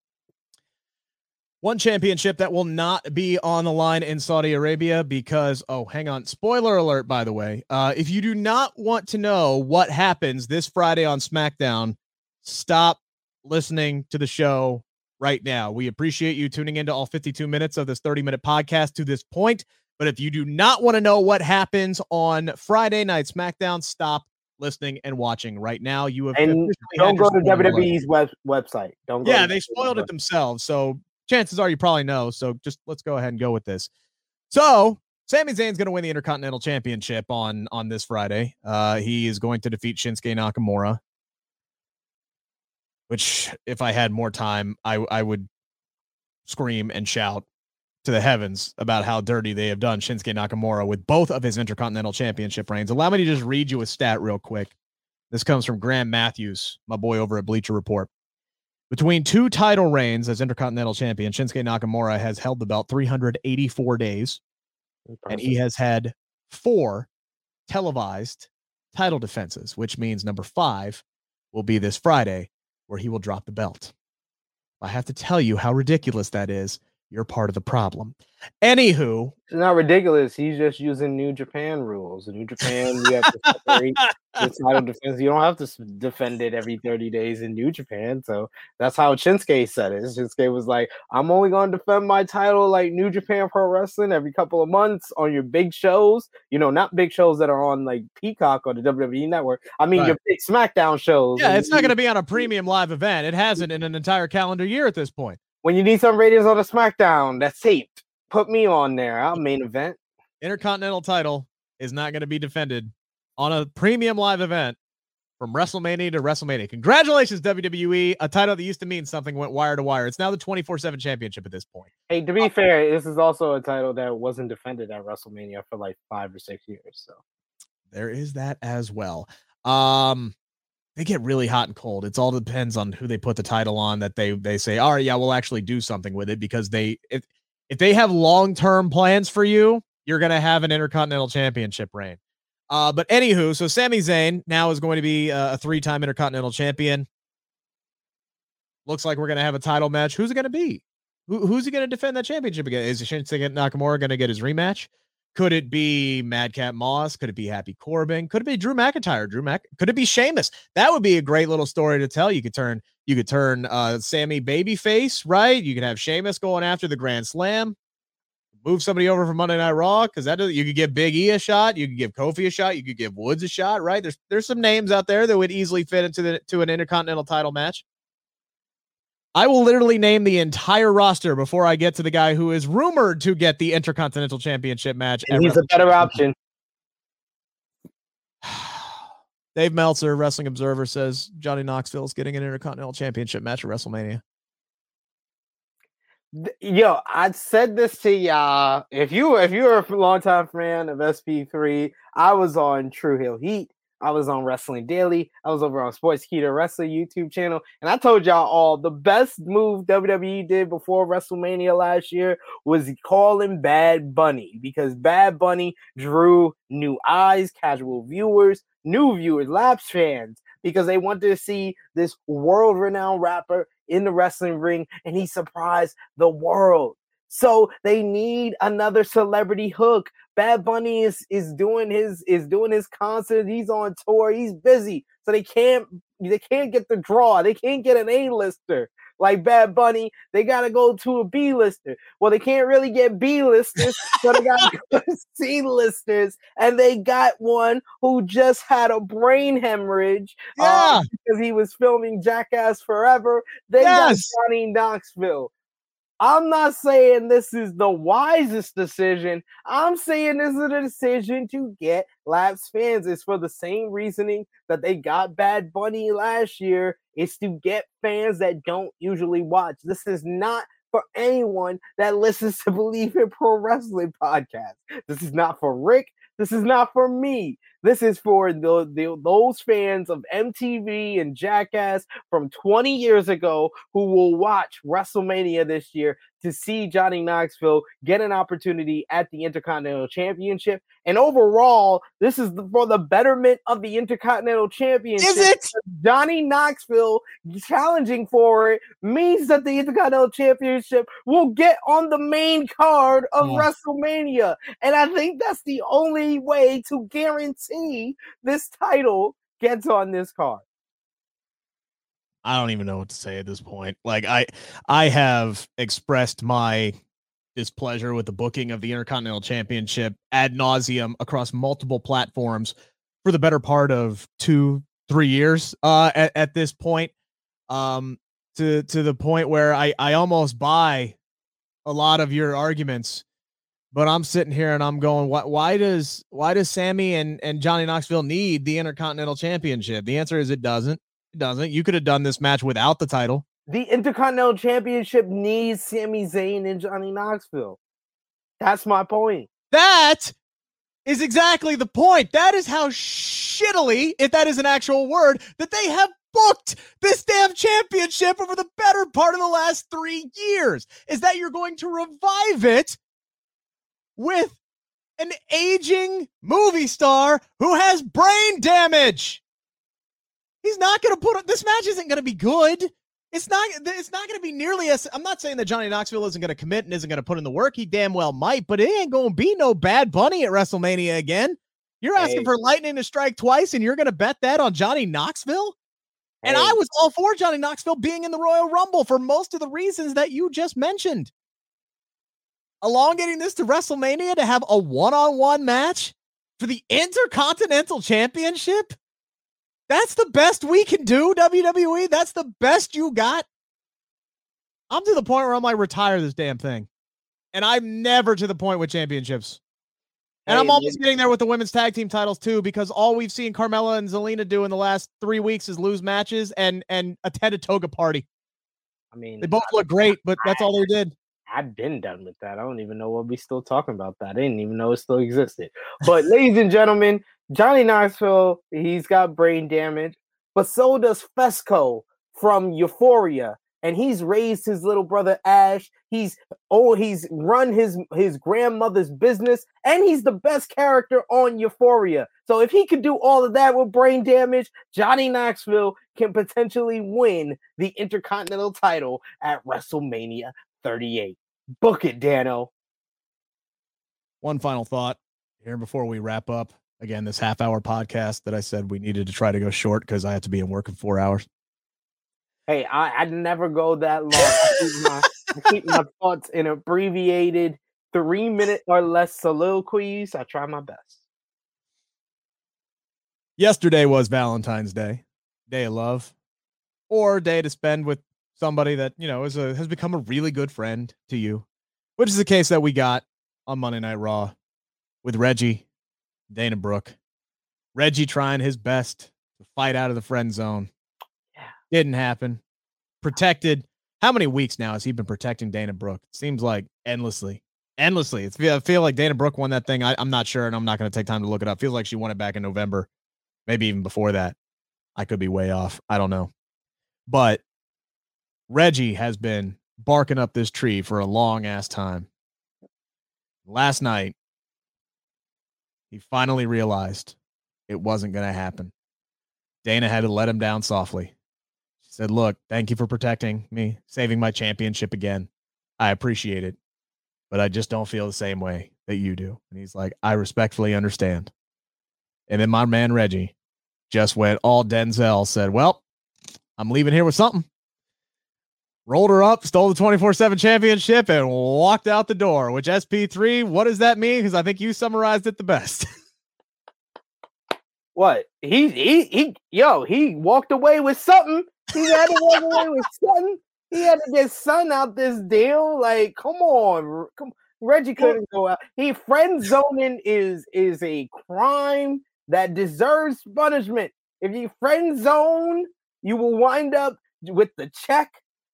One championship that will not be on the line in Saudi Arabia because, oh, hang on. Spoiler alert, by the way. Uh, if you do not want to know what happens this Friday on SmackDown, stop listening to the show right now. We appreciate you tuning into all 52 minutes of this 30 minute podcast to this point. But if you do not want to know what happens on Friday night SmackDown, stop listening and watching right now. You have
and don't go to WWE's web, website. Don't.
yeah, they spoiled it themselves. So chances are you probably know. So just let's go ahead and go with this. So Sami Zayn's going to win the Intercontinental Championship on on this Friday. Uh, he is going to defeat Shinsuke Nakamura. Which, if I had more time, I I would scream and shout to the heavens about how dirty they have done Shinsuke Nakamura with both of his Intercontinental Championship reigns. Allow me to just read you a stat real quick. This comes from Graham Matthews, my boy over at Bleacher Report. Between two title reigns as Intercontinental Champion, Shinsuke Nakamura has held the belt 384 days, and he has had four televised title defenses, which means number five will be this Friday, where he will drop the belt. I have to tell you how ridiculous that is you're part of the problem. Anywho,
it's not ridiculous. He's just using New Japan rules. In New Japan, you have to separate the title defense. You don't have to defend it every 30 days in New Japan. So that's how Shinsuke said it. Shinsuke was like, I'm only going to defend my title like New Japan Pro Wrestling every couple of months on your big shows. You know, not big shows that are on like Peacock or the WWE Network. I mean, right. your big SmackDown shows.
Yeah, it's not going to be on a premium live event. It hasn't in an entire calendar year at this point
when you need some ratings on a SmackDown that's taped, put me on there. I'll main event.
Intercontinental title is not going to be defended on a premium live event from WrestleMania to WrestleMania. Congratulations, WWE. A title that used to mean something went wire to wire. It's now the 24 7 championship at this point.
Hey, to be uh, fair, this is also a title that wasn't defended at WrestleMania for like five or six years. So
there is that as well. Um, they get really hot and cold. It's all depends on who they put the title on that they they say, all right, yeah, we'll actually do something with it because they if if they have long term plans for you, you're gonna have an intercontinental championship reign. Uh, but anywho, so Sami Zayn now is going to be a three time intercontinental champion. Looks like we're gonna have a title match. Who's it gonna be? Who, who's he gonna defend that championship again? Is Shinsuke Nakamura gonna get his rematch? Could it be Madcap Moss? Could it be Happy Corbin? Could it be Drew McIntyre? Drew Mac? Could it be Sheamus? That would be a great little story to tell. You could turn you could turn uh Sami babyface, right? You could have Sheamus going after the Grand Slam. Move somebody over from Monday Night Raw because that you could give Big E a shot, you could give Kofi a shot, you could give Woods a shot, right? There's there's some names out there that would easily fit into the to an intercontinental title match. I will literally name the entire roster before I get to the guy who is rumored to get the Intercontinental Championship match.
And he's a better option.
Dave Meltzer, Wrestling Observer, says Johnny Knoxville is getting an Intercontinental Championship match at WrestleMania.
Yo, I said this to y'all. If you if you're a longtime fan of SP3, I was on True Hill Heat I was on Wrestling Daily. I was over on Sportskeeda Wrestling YouTube channel. And I told y'all all the best move WWE did before WrestleMania last year was calling Bad Bunny because Bad Bunny drew new eyes, casual viewers, new viewers, lapsed fans because they wanted to see this world renowned rapper in the wrestling ring and he surprised the world. So they need another celebrity hook. Bad Bunny is is doing his is doing his concert. He's on tour. He's busy. So they can't they can't get the draw. They can't get an A-lister like Bad Bunny. They gotta go to a B-lister. Well, they can't really get B-listers, so they gotta go C-listers. And they got one who just had a brain hemorrhage
um, yeah.
um, because he was filming Jackass Forever. They yes. got Johnny Knoxville. I'm not saying this is the wisest decision. I'm saying this is a decision to get Labs fans. It's for the same reasoning that they got Bad Bunny last year. It's to get fans that don't usually watch. This is not for anyone that listens to Bleav in Pro Wrestling podcast. This is not for Rick. This is not for me. This is for the, the those fans of MTV and Jackass from 20 years ago who will watch WrestleMania this year to see Johnny Knoxville get an opportunity at the Intercontinental Championship. And overall, this is for the betterment of the Intercontinental Championship.
Is it?
Johnny Knoxville challenging for it means that the Intercontinental Championship will get on the main card of oh. WrestleMania. And I think that's the only way to guarantee this title gets on this card.
I don't even know what to say at this point. Like I I have expressed my displeasure with the booking of the Intercontinental Championship ad nauseum across multiple platforms for the better part of two, three years uh at, at this point. Um to to the point where I, I almost buy a lot of your arguments, but I'm sitting here and I'm going, why why does why does Sami and, and Johnny Knoxville need the Intercontinental Championship? The answer is it doesn't. It doesn't. You could have done this match without the title.
The Intercontinental Championship needs Sami Zayn and Johnny Knoxville. That's my point.
That is exactly the point. That is how shittily, if that is an actual word, that they have booked this damn championship over the better part of the last three years. Is that you're going to revive it with an aging movie star who has brain damage. He's not going to put this match isn't going to be good. It's not. It's not going to be nearly as. I'm not saying that Johnny Knoxville isn't going to commit and isn't going to put in the work. He damn well might, but it ain't going to be no Bad Bunny at WrestleMania again. You're asking hey. for lightning to strike twice, and you're going to bet that on Johnny Knoxville. Hey. And I was all for Johnny Knoxville being in the Royal Rumble for most of the reasons that you just mentioned. Elongating this to WrestleMania to have a one-on-one match for the Intercontinental Championship. That's the best we can do, WWE. That's the best you got. I'm to the point where I'm like, retire this damn thing. And I'm never to the point with championships. And hey, I'm almost getting there with the women's tag team titles too, because all we've seen Carmella and Zelina do in the last three weeks is lose matches and and attend a toga party.
I mean,
they both look great, but that's all they did.
I've been done with that. I don't even know what we still talking about that. I didn't even know it still existed. But ladies and gentlemen, Johnny Knoxville, he's got brain damage. but so does Fezco from Euphoria and he's raised his little brother Ash. He's oh, he's run his his grandmother's business, and he's the best character on Euphoria. So if he could do all of that with brain damage, Johnny Knoxville can potentially win the Intercontinental title at WrestleMania 38. Book it, Dano.
One final thought here before we wrap up. Again, this half hour podcast that I said we needed to try to go short because I have to be in work in four hours.
Hey, I, I never go that long. I keep, my, I keep my thoughts in abbreviated three minute or less soliloquies. I try my best.
Yesterday was Valentine's Day, day of love, or day to spend with somebody that you know is a has become a really good friend to you, which is the case that we got on Monday Night Raw with Reggie, Dana Brooke. Reggie trying his best to fight out of the friend zone. Didn't happen. Protected. How many weeks now has he been protecting Dana Brooke? It seems like endlessly. Endlessly. It's, I feel like Dana Brooke won that thing. I, am not sure, and I'm not going to take time to look it up. Feels like she won it back in November, maybe even before that. I could be way off. I don't know. But Reggie has been barking up this tree for a long ass time. Last night, he finally realized it wasn't going to happen. Dana had to let him down softly She said, Look, thank you for protecting me, saving my championship again. I appreciate it, but I just don't feel the same way that you do. And he's like, I respectfully understand. And then my man Reggie just went all Denzel, said, Well, I'm leaving here with something. Rolled her up, stole the 24 7 championship, and walked out the door. Which SP3, what does that mean? Because I think you summarized it the best.
what? He, he, he, yo, he walked away with something. He had to walk away with Sutton. He had to get Sun out this deal. Like, come on, come. Reggie couldn't go out. He friend zoning is is a crime that deserves punishment. If you friend zone, you will wind up with the check.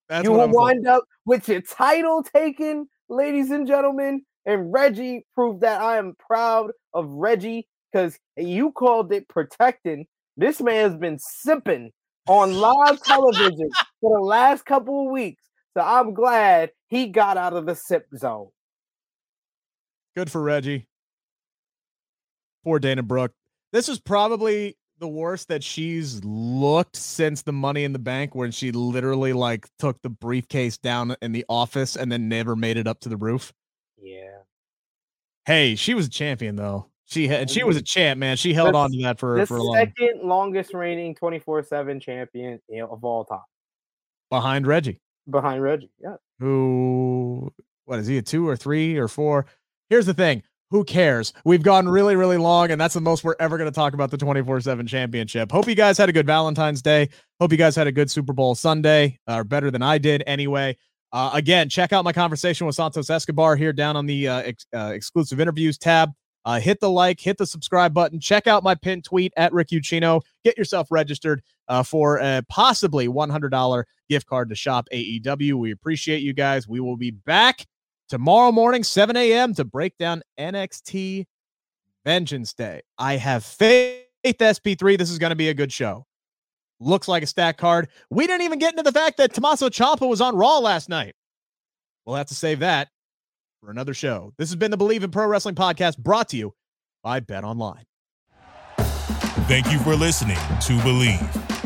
That's you will I'm wind saying. up with your title taken, ladies and gentlemen. And Reggie proved that I am proud of Reggie because you called it protecting. This man's been sipping on live television for the last couple of weeks. So I'm glad he got out of the sip zone.
Good for Reggie. Poor Dana Brooke. This is probably the worst that she's looked since the money in the bank when she literally like took the briefcase down in the office and then never made it up to the roof.
Yeah.
Hey, she was a champion though. She had she was a mm-hmm. champ, man. She held the, on to that for
the
for a long.
second longest reigning twenty four seven champion you know, of all time,
behind Reggie.
Behind Reggie, yeah.
Who? What is he? A two or three or four? Here's the thing. Who cares? We've gone really, really long, and that's the most we're ever going to talk about the 24 7 championship. Hope you guys had a good Valentine's Day. Hope you guys had a good Super Bowl Sunday, or better than I did anyway. Uh, again, check out my conversation with Santos Escobar here down on the uh, ex- uh, exclusive interviews tab. Uh, hit the like, hit the subscribe button. Check out my pinned tweet at Rick Ucchino. Get yourself registered uh, for a possibly $100 gift card to shop AEW. We appreciate you guys. We will be back tomorrow morning, 7 a.m., to break down NXT Vengeance Day. I have faith, SP3. This is going to be a good show. Looks like a stack card. We didn't even get into the fact that Tommaso Ciampa was on Raw last night. We'll have to save that for another show. This has been the Bleav in Pro Wrestling podcast brought to you by Bet Online.
Thank you for listening to Bleav.